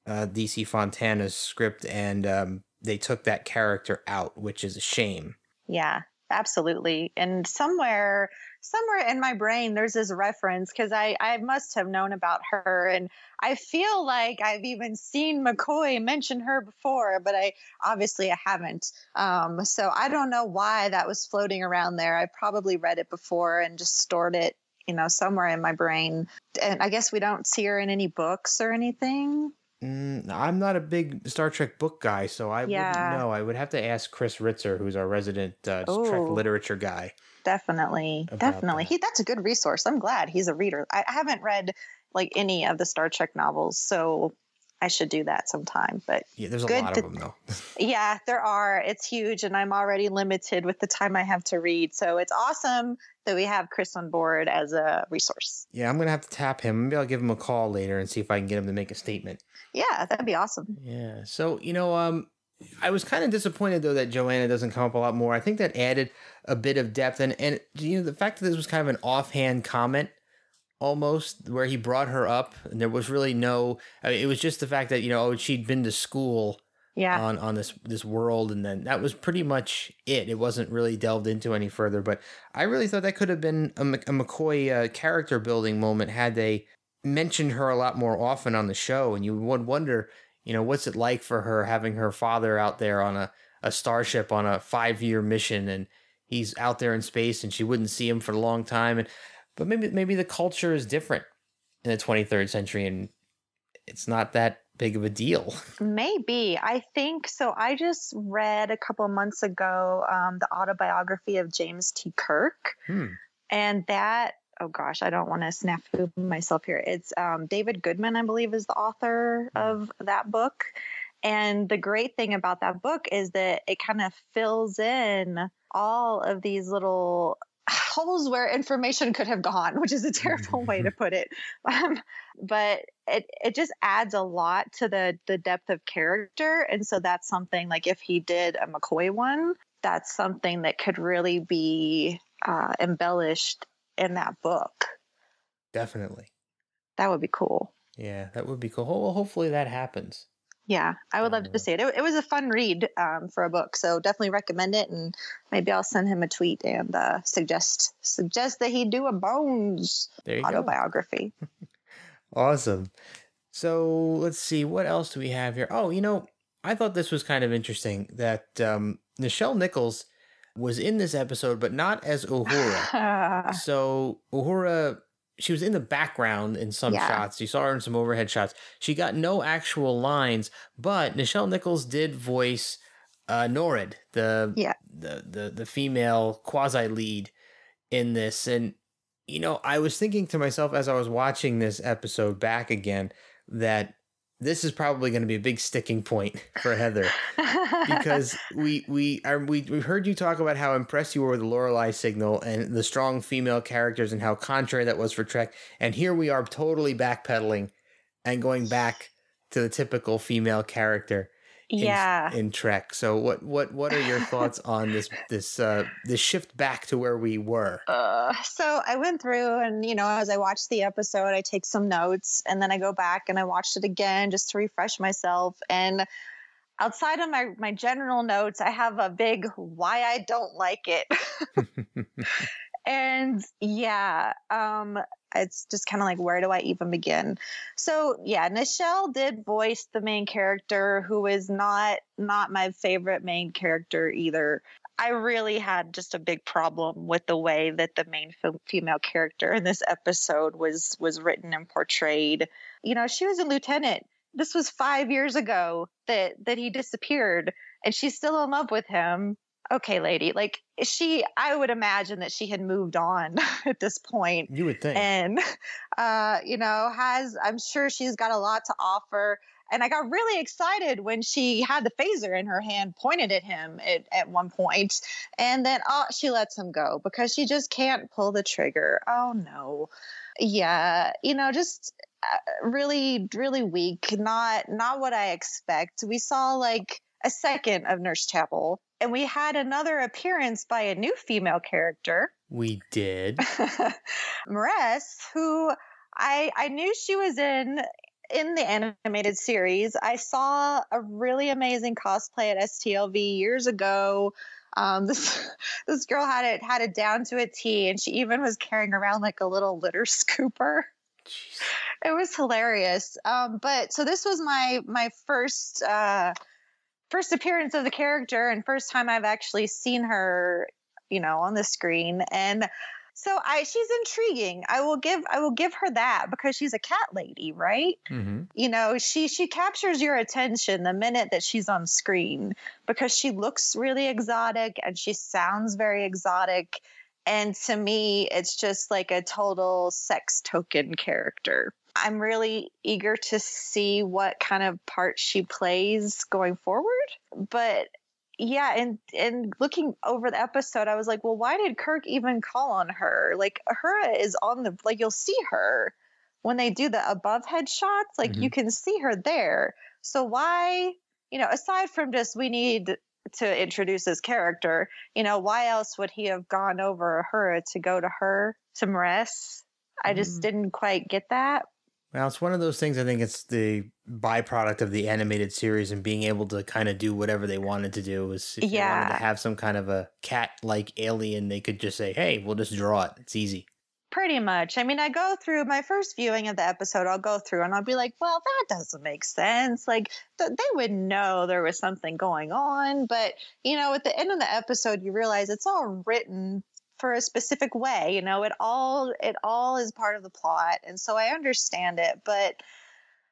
uh, DC Fontana's script, and um, they took that character out, which is a shame. Yeah, absolutely. And somewhere, somewhere in my brain, there's this reference because I, I must have known about her, and I feel like I've even seen McCoy mention her before, but I obviously I haven't. Um, so I don't know why that was floating around there. I probably read it before and just stored it, you know, somewhere in my brain. And I guess we don't see her in any books or anything. Mm, I'm not a big Star Trek book guy, so I Yeah. wouldn't know. I would have to ask Chris Ritzer, who's our resident uh, Trek literature guy. Definitely, definitely. that. He that's a good resource. I'm glad he's a reader. I, I haven't read like any of the Star Trek novels, so I should do that sometime. But Yeah, there's a Good lot to- of them though. yeah, there are. It's huge, and I'm already limited with the time I have to read. So it's awesome that we have Chris on board as a resource. yeah, I'm gonna have to tap him. Maybe I'll give him a call later and see if I can get him to make a statement. Yeah, that'd be awesome. Yeah. So, you know, um I was kind of disappointed though that Joanna doesn't come up a lot more. I think that added a bit of depth and and you know the fact that this was kind of an offhand comment almost where he brought her up and there was really no I mean, it was just the fact that you know oh, she'd been to school Yeah, on on this this world and then that was pretty much it. It wasn't really delved into any further but i really thought that could have been a, a mccoy uh, character building moment had they mentioned her a lot more often on the show and you would wonder you know what's it like for her having her father out there on a, a starship on a five year mission and he's out there in space and she wouldn't see him for a long time and but maybe maybe the culture is different in the 23rd century and it's not that big of a deal maybe. I think so. I just read a couple months ago um, the autobiography of James T. Kirk. hmm. and that oh gosh i don't want to snafu myself here it's um, david goodman i believe is the author of that book and the great thing about that book is that it kind of fills in all of these little holes where information could have gone which is a terrible way to put it um, but it, it just adds a lot to the the depth of character and so that's something like if he did a mccoy one that's something that could really be uh, embellished in that book. definitely That would be cool. Yeah, that would be cool. Well, hopefully that happens. Yeah, I would love Uh, to see it. it. It was a fun read um, for a book, so definitely recommend it. And maybe I'll send him a tweet and uh, suggest suggest that he do a Bones There you go. autobiography. Awesome. So let's see, what else do we have here? Oh, you know, I thought this was kind of interesting that um, Nichelle Nichols was in this episode, but not as Uhura. so Uhura, she was in the background in some Yeah. shots. You saw her in some overhead shots. She got no actual lines, but Nichelle Nichols did voice uh, Nored, the Yeah. the the the female quasi lead in this, and you know, I was thinking to myself as I was watching this episode back again that this is probably going to be a big sticking point for Heather because we we are we we heard you talk about how impressed you were with the Lorelei signal and the strong female characters and how contrary that was for Trek, and here we are totally backpedaling and going back to the typical female character yeah. in Trek. So what what what are your thoughts on this this uh this shift back to where we were? Uh, so I went through and, you know, as I watched the episode, I take some notes and then I go back and I watched it again just to refresh myself. And outside of my, my general notes, I have a big why I don't like it. and yeah, um, it's just kind of like, where do I even begin? So yeah, Nichelle did voice the main character who is not, not my favorite main character either. I really had just a big problem with the way that the main f- female character in this episode was was written and portrayed. You know, she was a lieutenant. This was 5 years ago that that he disappeared and she's still in love with him. Okay, lady. Like she I would imagine that she had moved on at this point You would think. and uh, you know has i'm sure she's got a lot to offer and i got really excited when she had the phaser in her hand pointed at him at, at one point and then oh she lets him go because she just can't pull the trigger oh no yeah you know just uh, really really weak not not what i expect we saw like a second of nurse chapel and we had another appearance by a new female character we did. M'Ress, who I I knew she was in in the animated series, I saw a really amazing cosplay at STLV years ago. Um, this this girl had it had it down to a T, and she even was carrying around like a little litter scooper. Jeez. It was hilarious. Um, but so this was my my first uh, first appearance of the character and first time I've actually seen her, you know, on the screen. And so I she's intriguing. I will give I will give her that because she's a cat lady, right? Mm-hmm. You know, she she captures your attention the minute that she's on screen because she looks really exotic and she sounds very exotic. And to me, it's just like a total sex token character. I'm really eager to see what kind of part she plays going forward. But yeah, and and looking over the episode, I was like, well, why did Kirk even call on her? Like, Uhura is on the like you'll see her when they do the above head shots, like mm-hmm. you can see her there. So why, you know, aside from just we need to introduce his character, you know, why else would he have gone over Uhura to go to her to M'Ress? I just mm. didn't quite get that. Well, it's one of those things. I think it's the byproduct of the animated series and being able to kind of do whatever they wanted to do. Was if yeah. they wanted to have some kind of a cat-like alien, they could just say, "Hey, we'll just draw it. It's easy." Pretty much. I mean, I go through my first viewing of the episode. I'll go through and I'll be like, "Well, that doesn't make sense." Like th- they would know there was something going on, but you know, at the end of the episode, you realize it's all written for a specific way you know it all it all is part of the plot and so i understand it but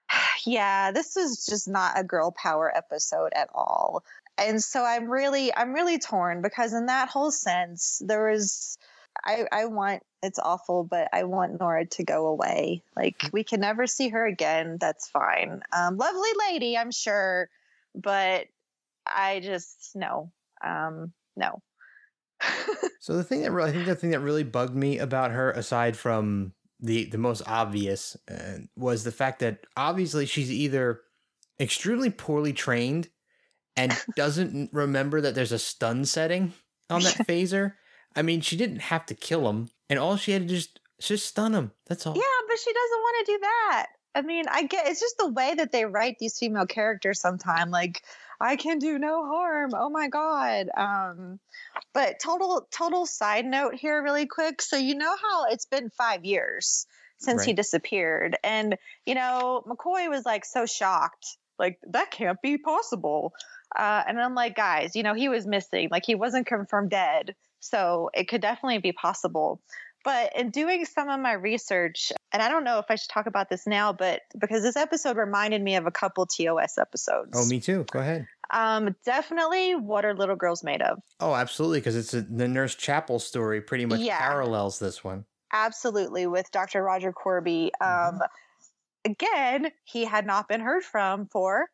yeah this is just not a girl power episode at all and so i'm really i'm really torn because in that whole sense there was i i want it's awful but i want nora to go away like we can never see her again that's fine um lovely lady i'm sure but i just no um no so the thing that really, I think the thing that really bugged me about her, aside from the the most obvious, uh, was the fact that obviously she's either extremely poorly trained and doesn't remember that there's a stun setting on that phaser. I mean, she didn't have to kill him, and all she had to just just stun him. That's all. Yeah, but she doesn't want to do that. I mean, I get it's just the way that they write these female characters sometimes. Like, I can do no harm. Oh my god. Um, but total total side note here, really quick. So you know how it's been five years since right. he disappeared, and you know McCoy was like so shocked, like that can't be possible. Uh, and I'm like, guys, you know he was missing, like he wasn't confirmed dead, so it could definitely be possible. But in doing some of my research, and I don't know if I should talk about this now, but because this episode reminded me of a couple TOS episodes. Oh, me too. Go ahead. Um, definitely, what are little girls made of? Oh, absolutely, because it's a, the Nurse Chapel story. Pretty much yeah. parallels this one. Absolutely, with Dr. Roger. Mm-hmm. Um, again, he had not been heard from for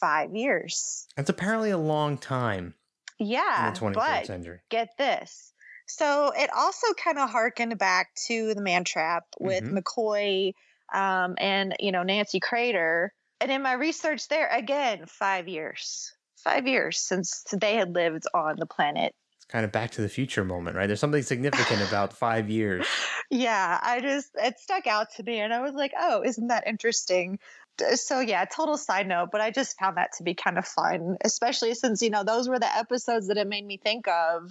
five years. That's apparently a long time. Yeah, in the 23rd century. Get this. So it also kind of harkened back to the man trap with mm-hmm. McCoy um, and you know Nancy Crater. And in my research there, again, five years, five years since they had lived on the planet. It's kind of back to the future moment, right? There's something significant about five years. Yeah, I just it stuck out to me, and I was like, oh, isn't that interesting? so yeah total side note but i just found that to be kind of fun especially since you know those were the episodes that it made me think of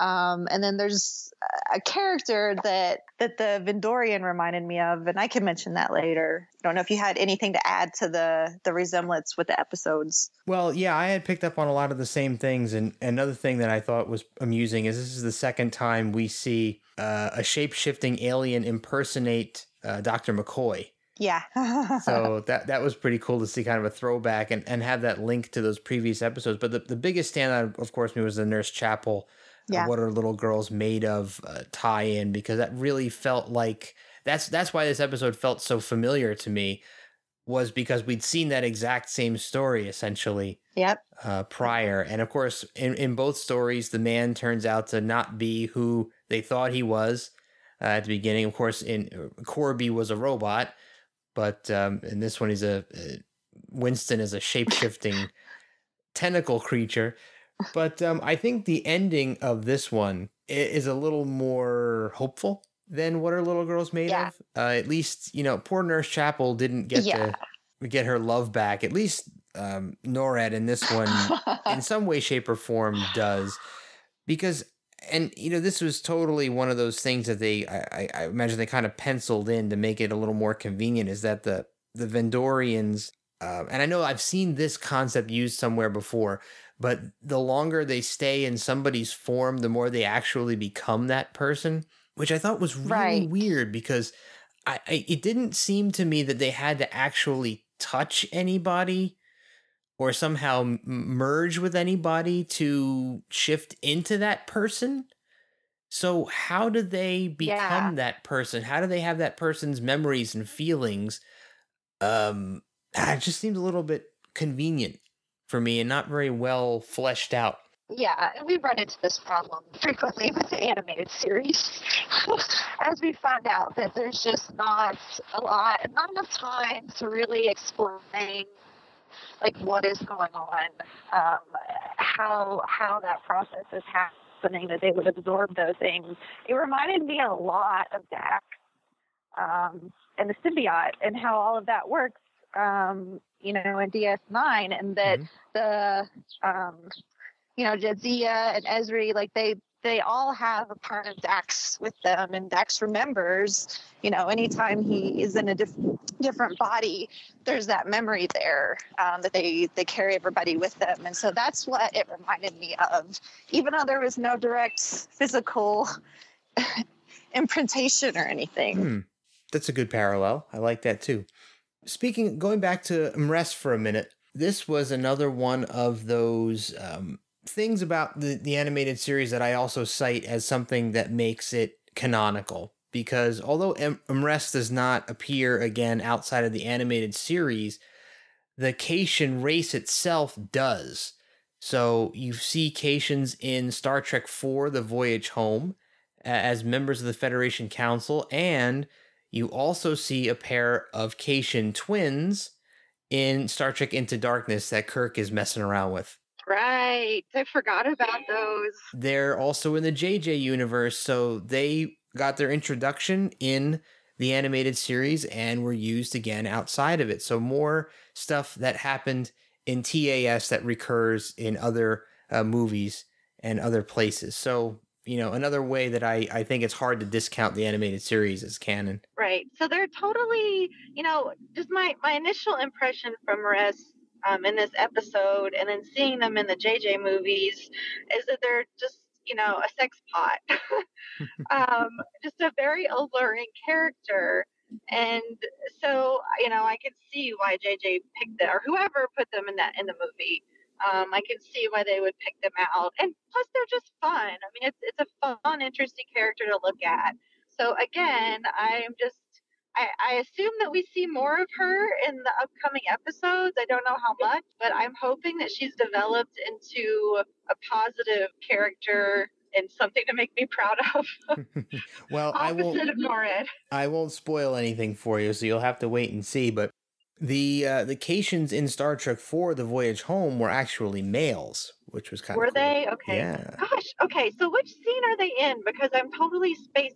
um, and then there's a character that that the Vendorian reminded me of, and I can mention that later. I don't know if you had anything to add to the the resemblance with the episodes. Well, yeah, I had picked up on a lot of the same things, and another thing that I thought was amusing is this is the second time we see uh, a shape shifting alien impersonate uh, Doctor McCoy. Yeah. so that that was pretty cool to see kind of a throwback and, and have that link to those previous episodes. But the, the biggest standout, of course, me was the Nurse Chapel yeah. what are little girls made of uh, tie in because that really felt like that's that's why this episode felt so familiar to me was because we'd seen that exact same story essentially yep. uh, prior. And of course in, in both stories the man turns out to not be who they thought he was uh, at the beginning. Of course in Korby was a robot but um, in this one he's a uh, Winston is a shape-shifting tentacle creature but um, I think the ending of this one is a little more hopeful than what are little girls made Yeah. of. Uh, at least you know, poor Nurse Chapel didn't get Yeah. to get her love back. At least um, Nored in this one, in some way, shape, or form, does because. And you know, this was totally one of those things that they, I, I- I imagine, they kind of penciled in to make it a little more convenient. Is that the the Vendorians? Uh, and I know I've seen this concept used somewhere before, but the longer they stay in somebody's form, the more they actually become that person, which I thought was really Right. weird because I, I it didn't seem to me that they had to actually touch anybody or somehow m- merge with anybody to shift into that person. So how do they become Yeah. that person? How do they have that person's memories and feelings? Um, it just seems a little bit convenient for me and not very well fleshed out. Yeah, we run into this problem frequently with the animated series. As we find out that there's just not a lot, not enough time to really explain like what is going on, um, how how that process is happening, that they would absorb those things. It reminded me a lot of Dax um, and the symbiote and how all of that works. Um, you know, in DS9, and that Mhm. the um, you know, Jadzia and Ezri, like they they all have a part of Dax with them, and Dax remembers. You know, anytime he is in a diff- different body, there's that memory there um, that they they carry everybody with them, and so that's what it reminded me of. Even though there was no direct physical imprintation or anything. Hmm. That's a good parallel. I like that too. Speaking, going back to M'Ress for a minute, this was another one of those um, things about the, the animated series that I also cite as something that makes it canonical. Because although M- M'Ress does not appear again outside of the animated series, the Caitian race itself does. So you see Caitians in Star Trek IV The Voyage Home as members of the Federation Council, and you also see a pair of Caitian twins in Star Trek Into Darkness that Kirk is messing around with. Right. I forgot about those. They're also in the JJ universe, so they got their introduction in the animated series and were used again outside of it. So more stuff that happened in TAS that recurs in other uh, movies and other places. So you know another way that I I think it's hard to discount the animated series as canon. Right. So they're totally, you know, just my my initial impression from Rest um, in this episode, and then seeing them in the JJ movies, is that they're just, you know, a sex pot. um, just a very alluring character. And so, you know, I could see why JJ picked them, or whoever put them in that in the movie. Um, I can see why they would pick them out, and plus they're just fun. I mean, it's it's a fun, interesting character to look at. So again, I'm just I, I assume that we see more of her in the upcoming episodes. I don't know how much, but I'm hoping that she's developed into a positive character and something to make me proud of. well, I won't I won't spoil anything for you, so you'll have to wait and see. But the uh, the Caitians in Star Trek for the Voyage Home were actually males, which was kind of Were they? Okay. Yeah, Gosh, okay. So which scene are they in? Because I'm totally spacing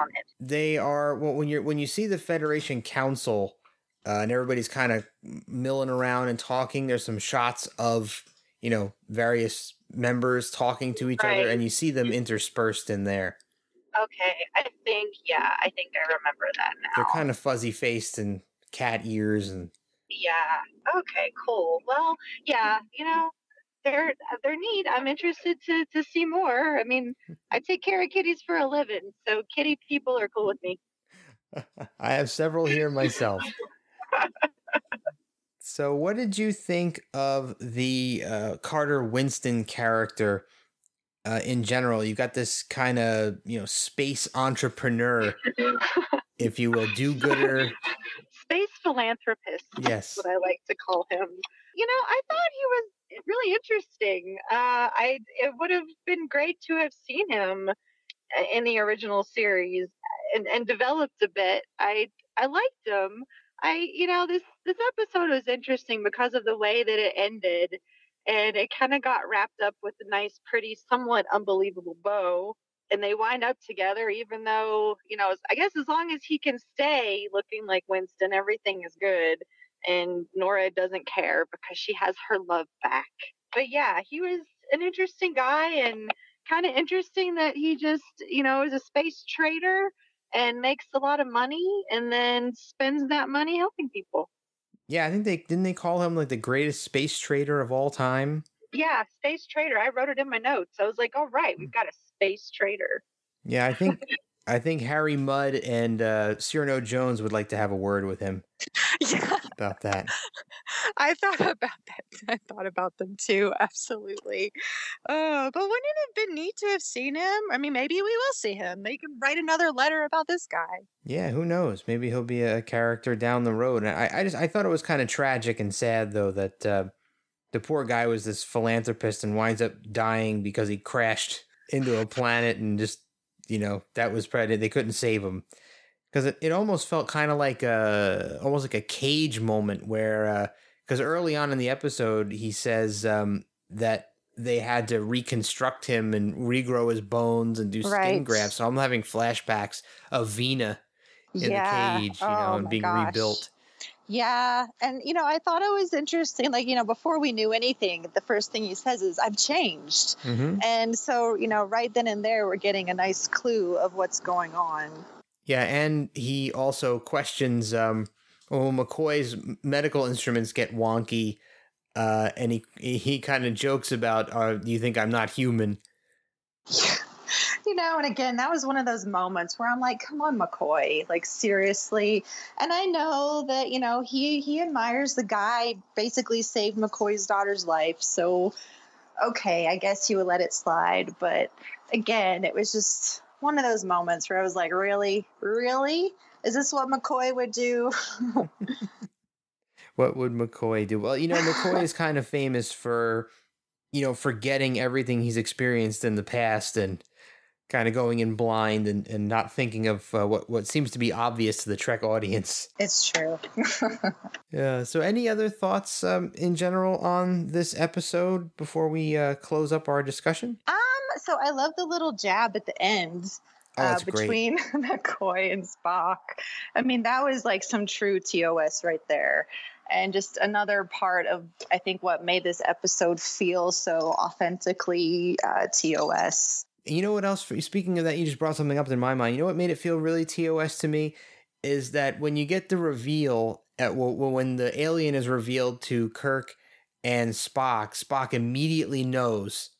on it. they are. Well, when you're when you see the Federation Council uh, and everybody's kind of milling around and talking, there's some shots of you know various members talking to each Right. other, and you see them interspersed in there. Okay, I think yeah, I think I remember that now. They're kind of fuzzy faced and cat ears and Yeah. Okay. Cool. Well, yeah. You know, they're they're neat. I'm interested to to see more. I mean, I take care of kitties for a living, so kitty people are cool with me. I have several here myself. so, what did you think of the uh, Carter Winston character uh, in general? You got this kind of you know space entrepreneur, if you will, do-gooder. Space philanthropist. Yes. That's what I like to call him. You know, I thought he was really interesting. Uh, I it would have been great to have seen him uh, in the original series and, and developed a bit. I I liked him. I you know this this episode was interesting because of the way that it ended, and it kind of got wrapped up with a nice, pretty, somewhat unbelievable bow. And they wind up together even though you know i guess as long as he can stay looking like winston everything is good and nora doesn't care because she has her love back but yeah he was an interesting guy and kind of interesting that he just you know is a space trader and makes a lot of money and then spends that money helping people yeah i think they didn't they call him like the greatest space trader of all time yeah, space trader. I wrote it in my notes. I was like, all right, we've mm. got a trader. Yeah, I think I think Harry Mudd and uh, Cyrano Jones would like to have a word with him. Yeah. About that. I thought about that. I thought about them too. Absolutely. Uh, but wouldn't it have been neat to have seen him? I mean, maybe we will see him. They can write another letter about this guy. Yeah, who knows? Maybe he'll be a character down the road. I, I just I thought it was kind of tragic and sad though that uh, the poor guy was this philanthropist and winds up dying because he crashed into a planet and just you know that was probably they couldn't save him because it, it almost felt kind of like a almost like a cage moment where because uh, early on in the episode he says um, that they had to reconstruct him and regrow his bones and do skin right. grafts so i'm having flashbacks of vina in yeah. the cage you know oh and being gosh. rebuilt yeah. And, you know, I thought it was interesting. Like, you know, before we knew anything, the first thing he says is, I've changed. Mm-hmm. And so, you know, right then and there, we're getting a nice clue of what's going on. Yeah. And he also questions, um, well, McCoy's medical instruments get wonky. Uh, and he he kind of jokes about, uh, "Do you think I'm not human?" Yeah you know, and again, that was one of those moments where I'm like, come on, McCoy, like seriously. And I know that, you know, he he admires the guy basically saved McCoy's daughter's life. So okay, I guess he would let it slide. But again, it was just one of those moments where I was like, really? Really? Is this what McCoy would do? what would McCoy do? Well, you know, McCoy is kind of famous for, you know, forgetting everything he's experienced in the past and kind of going in blind and, and not thinking of uh, what what seems to be obvious to the Trek audience. It's true. yeah. So, any other thoughts um, in general on this episode before we uh, close up our discussion? Um. So I love the little jab at the end. Oh, uh, between McCoy and Spock. I mean, that was like some true TOS right there. And just another part of, I think, what made this episode feel so authentically uh, TOS. You know what else? Speaking of that, you just brought something up in my mind. You know what made it feel really TOS to me is that when you get the reveal at well, when the alien is revealed to Kirk and Spock, Spock immediately knows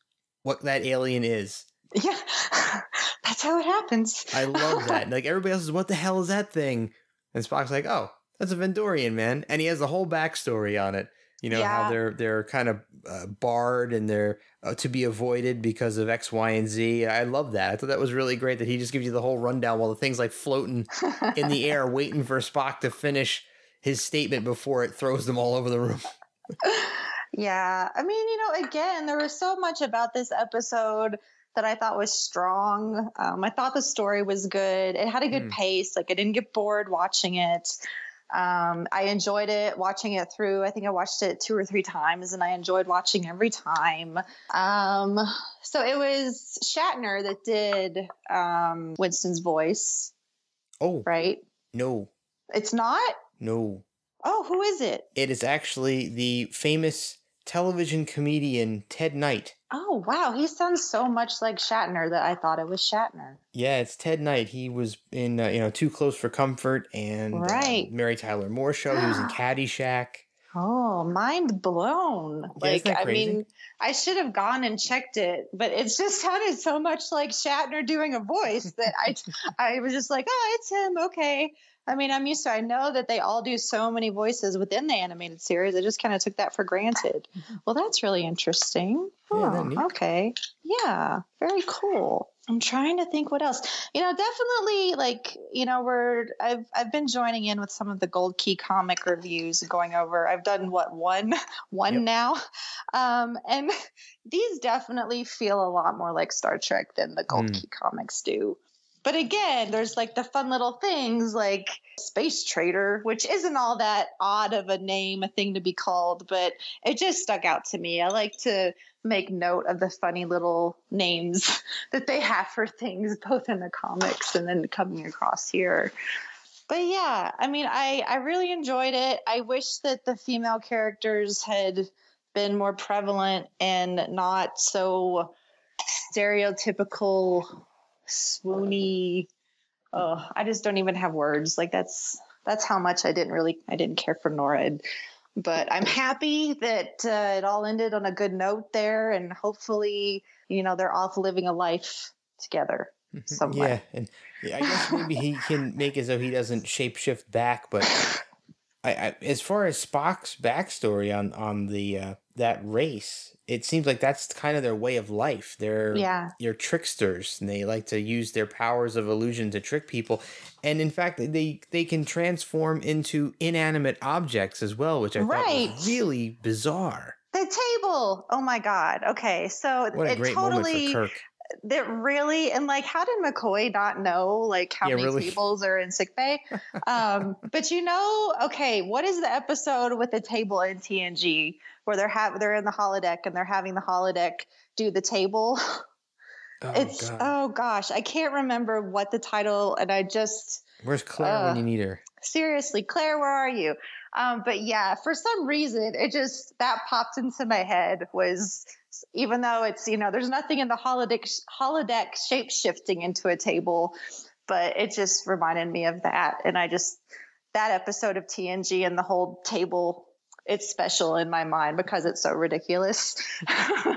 what that alien is. Yeah, that's how it happens. I love that. like everybody else is, what the hell is that thing? And Spock's like, oh, that's a Vendorian man, and he has the whole backstory on it. You know yeah. how they're they're kind of uh, barred and they're uh, to be avoided because of X, Y, and Z. I love that. I thought that was really great that he just gives you the whole rundown while the thing's like floating in the air, waiting for Spock to finish his statement before it throws them all over the room. yeah, I mean, you know, again, there was so much about this episode that I thought was strong. Um, I thought the story was good. It had a good mm. pace. Like I didn't get bored watching it. Um, I enjoyed it watching it through. I think I watched it two or three times, and I enjoyed watching every time. Um, so it was Shatner that did um, Winston's voice. Oh, right. No, it's not. No. Oh, who is it? It is actually the famous television comedian Ted Knight. Oh wow, he sounds so much like Shatner that I thought it was Shatner. Yeah, it's Ted Knight. He was in uh, you know Too Close for Comfort and uh, right. Uh, Mary Tyler Moore show. he was in Caddyshack. Oh, mind blown! Like I mean, I should have gone and checked it, but it just sounded so much like Shatner doing a voice that I I was just like, oh, it's him. Okay. I mean, I'm used to. I know that they all do so many voices within the animated series. I just kind of took that for granted. Mm-hmm. Well, that's really interesting. Oh, yeah, okay. Yeah, very cool. I'm trying to think what else. You know, definitely like, you know, we're I've I've been joining in with some of the Gold Key comic reviews going over. I've done what one one yep. now. Um and these definitely feel a lot more like Star Trek than the Gold mm. Key comics do. But again, there's like the fun little things like Space Trader, which isn't all that odd of a name, a thing to be called, but it just stuck out to me. I like to make note of the funny little names that they have for things, both in the comics and then coming across here. But yeah, I mean, I, I really enjoyed it. I wish that the female characters had been more prevalent and not so stereotypical swoony. Oh, I just don't even have words. Like that's that's how much I didn't really I didn't care for Nora. But I'm happy that uh, it all ended on a good note there, and hopefully, you know, they're off living a life together mm-hmm. somewhere. Yeah, and yeah, I guess maybe he can make as though he doesn't shapeshift back, but I, I, as far as Spock's backstory on on the uh, that race, it seems like that's kind of their way of life. They're yeah. you're tricksters, and they like to use their powers of illusion to trick people. And in fact, they they can transform into inanimate objects as well, which I right. thought was really bizarre. The table. Oh my god. Okay, so what a it great totally, moment for Kirk that really and like how did mccoy not know like how yeah, many really. tables are in sick bay? Um but you know okay what is the episode with the table in tng where they're have they're in the holodeck and they're having the holodeck do the table? Oh, it's God. oh gosh i can't remember what the title and i just where's claire uh, when you need her? Seriously claire where are you? Um but yeah for some reason it just that popped into my head was even though it's you know there's nothing in the holodeck holodeck shape shifting into a table but it just reminded me of that. And i just that episode of tng and the whole table it's special in my mind because it's so ridiculous.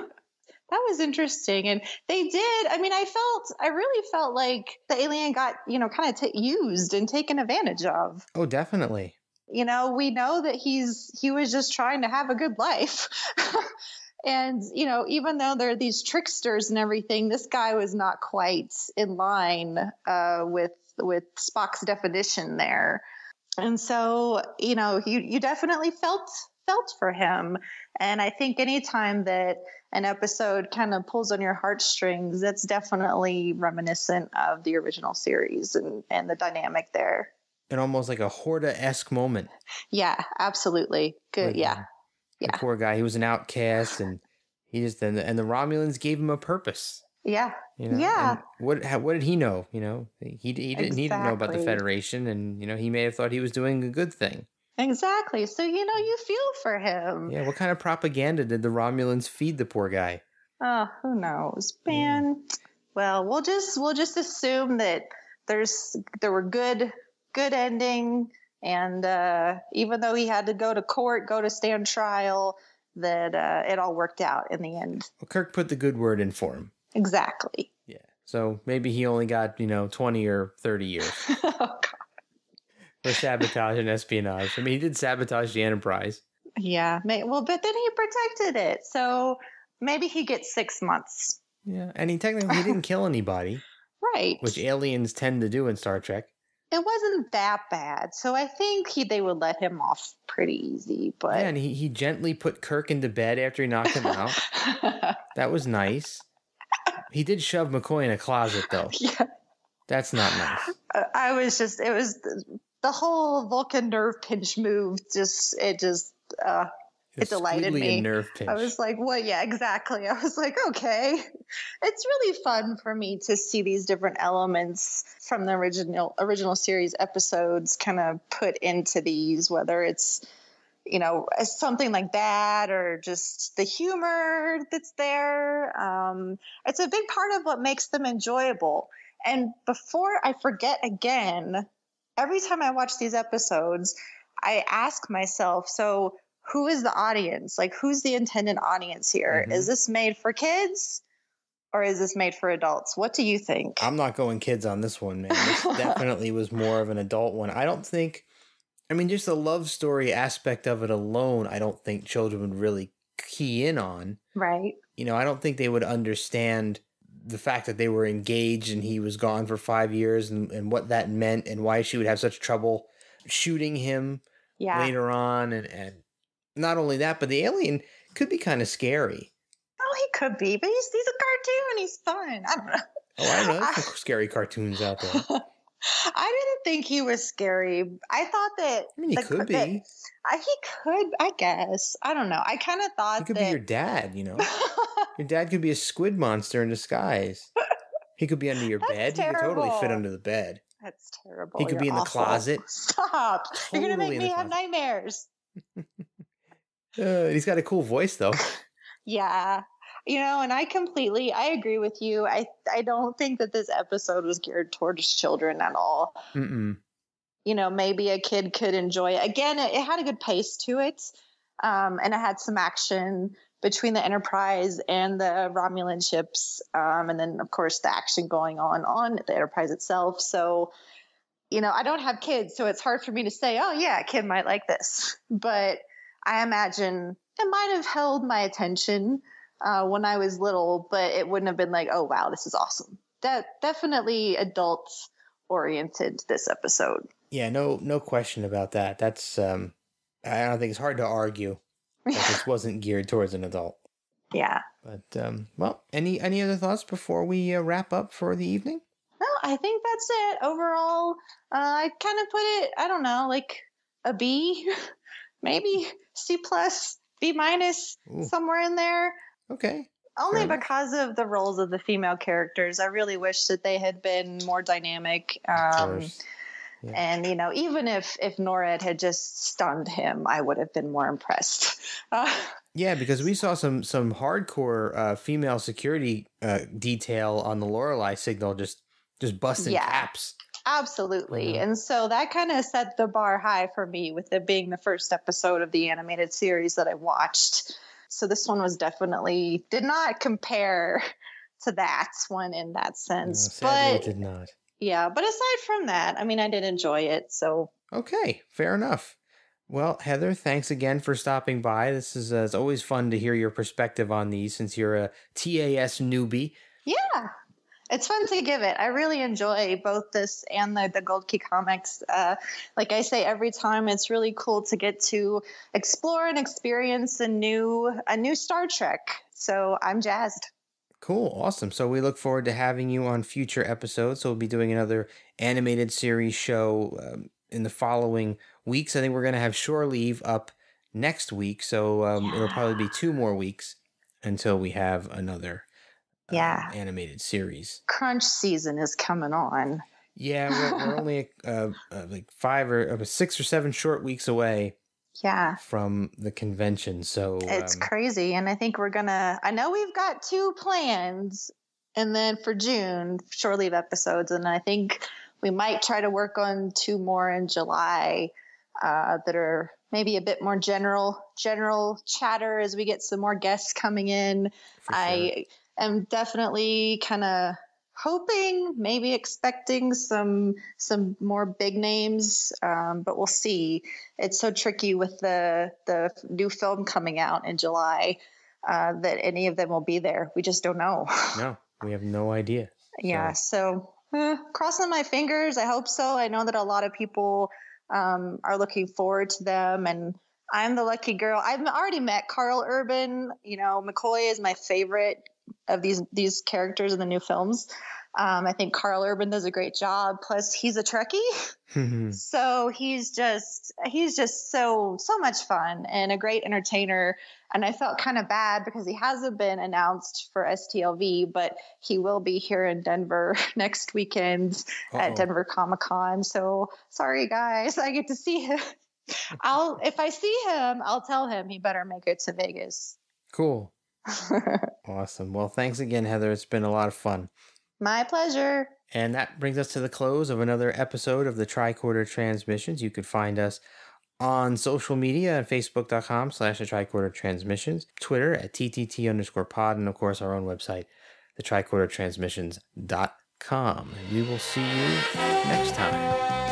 That was interesting. And they did i mean i felt i really felt like the alien got you know kind of t- used and taken advantage of. Oh definitely. You know we know that he's he was just trying to have a good life and you know even though there are these tricksters and everything this guy was not quite in line uh, with with spock's definition there. And so you know you you definitely felt felt for him. And i think anytime that an episode kind of pulls on your heartstrings that's definitely reminiscent of the original series and and the dynamic there. And almost like a horta-esque moment. Yeah absolutely. Good yeah yeah. The poor guy. He was an outcast, and he just and the, and the Romulans gave him a purpose. Yeah. You know? Yeah. And what how, what did he know? You know, he he didn't exactly. he didn't know about the Federation, and you know he may have thought he was doing a good thing. Exactly. So you know you feel for him. Yeah. What kind of propaganda did the Romulans feed the poor guy? Oh, who knows, man. Yeah. Well, we'll just we'll just assume that there's there were good good ending and uh, even though he had to go to court, go to stand trial, that uh, it all worked out in the end. Well, Kirk put the good word in for him. Exactly. Yeah. So maybe he only got, you know, 20 or 30 years. oh, God. For sabotage and espionage. I mean, he did sabotage the Enterprise. Yeah. Well, but then he protected it. So maybe he gets six months. Yeah. And he technically he didn't kill anybody. Right. Which aliens tend to do in Star Trek it wasn't that bad. So I think he, they would let him off pretty easy. But yeah, and he, he gently put Kirk into bed after he knocked him out. that was nice. He did shove McCoy in a closet though. Yeah. That's not nice. I was just it was the whole Vulcan nerve pinch move just it just uh it delighted me. I was like, "What? Yeah, exactly." I was like, "Okay." It's really fun for me to see these different elements from the original original series episodes kind of put into these, whether it's you know something like that or just the humor that's there. Um, it's a big part of what makes them enjoyable. And before I forget again, every time I watch these episodes, I ask myself, so who is the audience? Like, who's the intended audience here? Mm-hmm. Is this made for kids or is this made for adults? What do you think? I'm not going kids on this one, man. This definitely was more of an adult one. I don't think, I mean, just the love story aspect of it alone, I don't think children would really key in on. Right. You know, I don't think they would understand the fact that they were engaged and he was gone for five years and, and what that meant and why she would have such trouble shooting him yeah. later on and, and not only that, but the alien could be kind of scary. Oh, he could be, but he's he's a cartoon. He's fun. I don't know. Oh, I know. There's some scary cartoons out there. I didn't think he was scary. I thought that. I mean, he the- could that- be. I, he could, I guess. I don't know. I kind of thought He could that. be your dad. You know, your dad could be a squid monster in disguise. He could be under your bed. He could totally fit under the bed. That's terrible. He could You're be in the closet. Stop. You're going to make me have nightmares. Uh, he's got a cool voice though. Yeah. You know, and I completely I agree with you. I I don't think that this episode was geared towards children at all. Mm-mm. You know, maybe a kid could enjoy it. Again, it, it had a good pace to it. Um, and it had some action between the Enterprise and the Romulan ships. Um, and then of course the action going on on the Enterprise itself. So, you know, I don't have kids, so it's hard for me to say, oh yeah, a kid might like this. But I imagine it might have held my attention uh, when I was little, but it wouldn't have been like, oh wow, this is awesome. That definitely adults oriented this episode. Yeah, no, no question about that. That's um, I don't think it's hard to argue that this wasn't geared towards an adult. yeah. But um, well, any any other thoughts before we uh, wrap up for the evening? No, I think that's it. Overall, uh, I kind of put it, I don't know, like a B, maybe C plus, B minus, somewhere in there. Okay, Only Fair enough. because of the roles of the female characters. I really wish that they had been more dynamic. Um. Yeah. and you know, even if if Nored had just stunned him, I would have been more impressed. Uh, Yeah, because we saw some some hardcore uh, female security uh, detail on the Lorelei signal, just just busting Yeah. caps. Absolutely. Yeah. And so that kind of set the bar high for me with it being the first episode of the animated series that I watched. So this one was definitely did not compare to that one in that No, sense. it but did not. yeah, but aside from that, I mean I did enjoy it. So Okay, fair enough. Well, Heather, thanks again for stopping by. This is uh, it's always fun to hear your perspective on these since you're a TAS newbie. yeah. It's fun to give it. I really enjoy both this and the, the Gold Key comics. Uh, like I say every time, it's really cool to get to explore and experience a new a new Star Trek. So I'm jazzed. Cool, awesome. So we look forward to having you on future episodes. So we'll be doing another animated series show um, in the following weeks. I think we're going to have Shore Leave up next week. So um, it'll probably be two more weeks until we have another um, Yeah. animated series. Crunch season is coming on. Yeah, we're, we're only uh, uh, like five or uh, six or seven short weeks away Yeah. from the convention. So It's um, crazy. And I think we're gonna I know we've got two plans and then for June, Shore Leave episodes, and I think we might try to work on two more in July uh, that are maybe a bit more general general chatter as we get some more guests coming in. for sure. I am definitely kind of hoping, maybe expecting some some more big names, um, but we'll see. It's so tricky with the the new film coming out in July uh, that any of them will be there. We just don't know. no, we have no idea. yeah, so eh, crossing my fingers. I hope so. I know that a lot of people um, are looking forward to them, and I'm the lucky girl. I've already met Karl Urban. You know, McCoy is my favorite of these these characters in the new films. Um, I think Karl Urban does a great job. Plus, he's a Trekkie, so he's just he's just so so much fun and a great entertainer. And I felt kind of bad because he hasn't been announced for STLV, but he will be here in Denver next weekend Uh-oh. at Denver Comic Con. So sorry guys, I get to see him. I'll if I see him, I'll tell him he better make it to Vegas. Cool. Awesome. Well, thanks again, Heather. It's been a lot of fun. My pleasure. And that brings us to the close of another episode of the Tricorder Transmissions. You could find us on social media at facebook.com slash the tricorder transmissions, Twitter at TTT underscore pod, and of course our own website, the tricordertransmissions.com. And we will see you next time.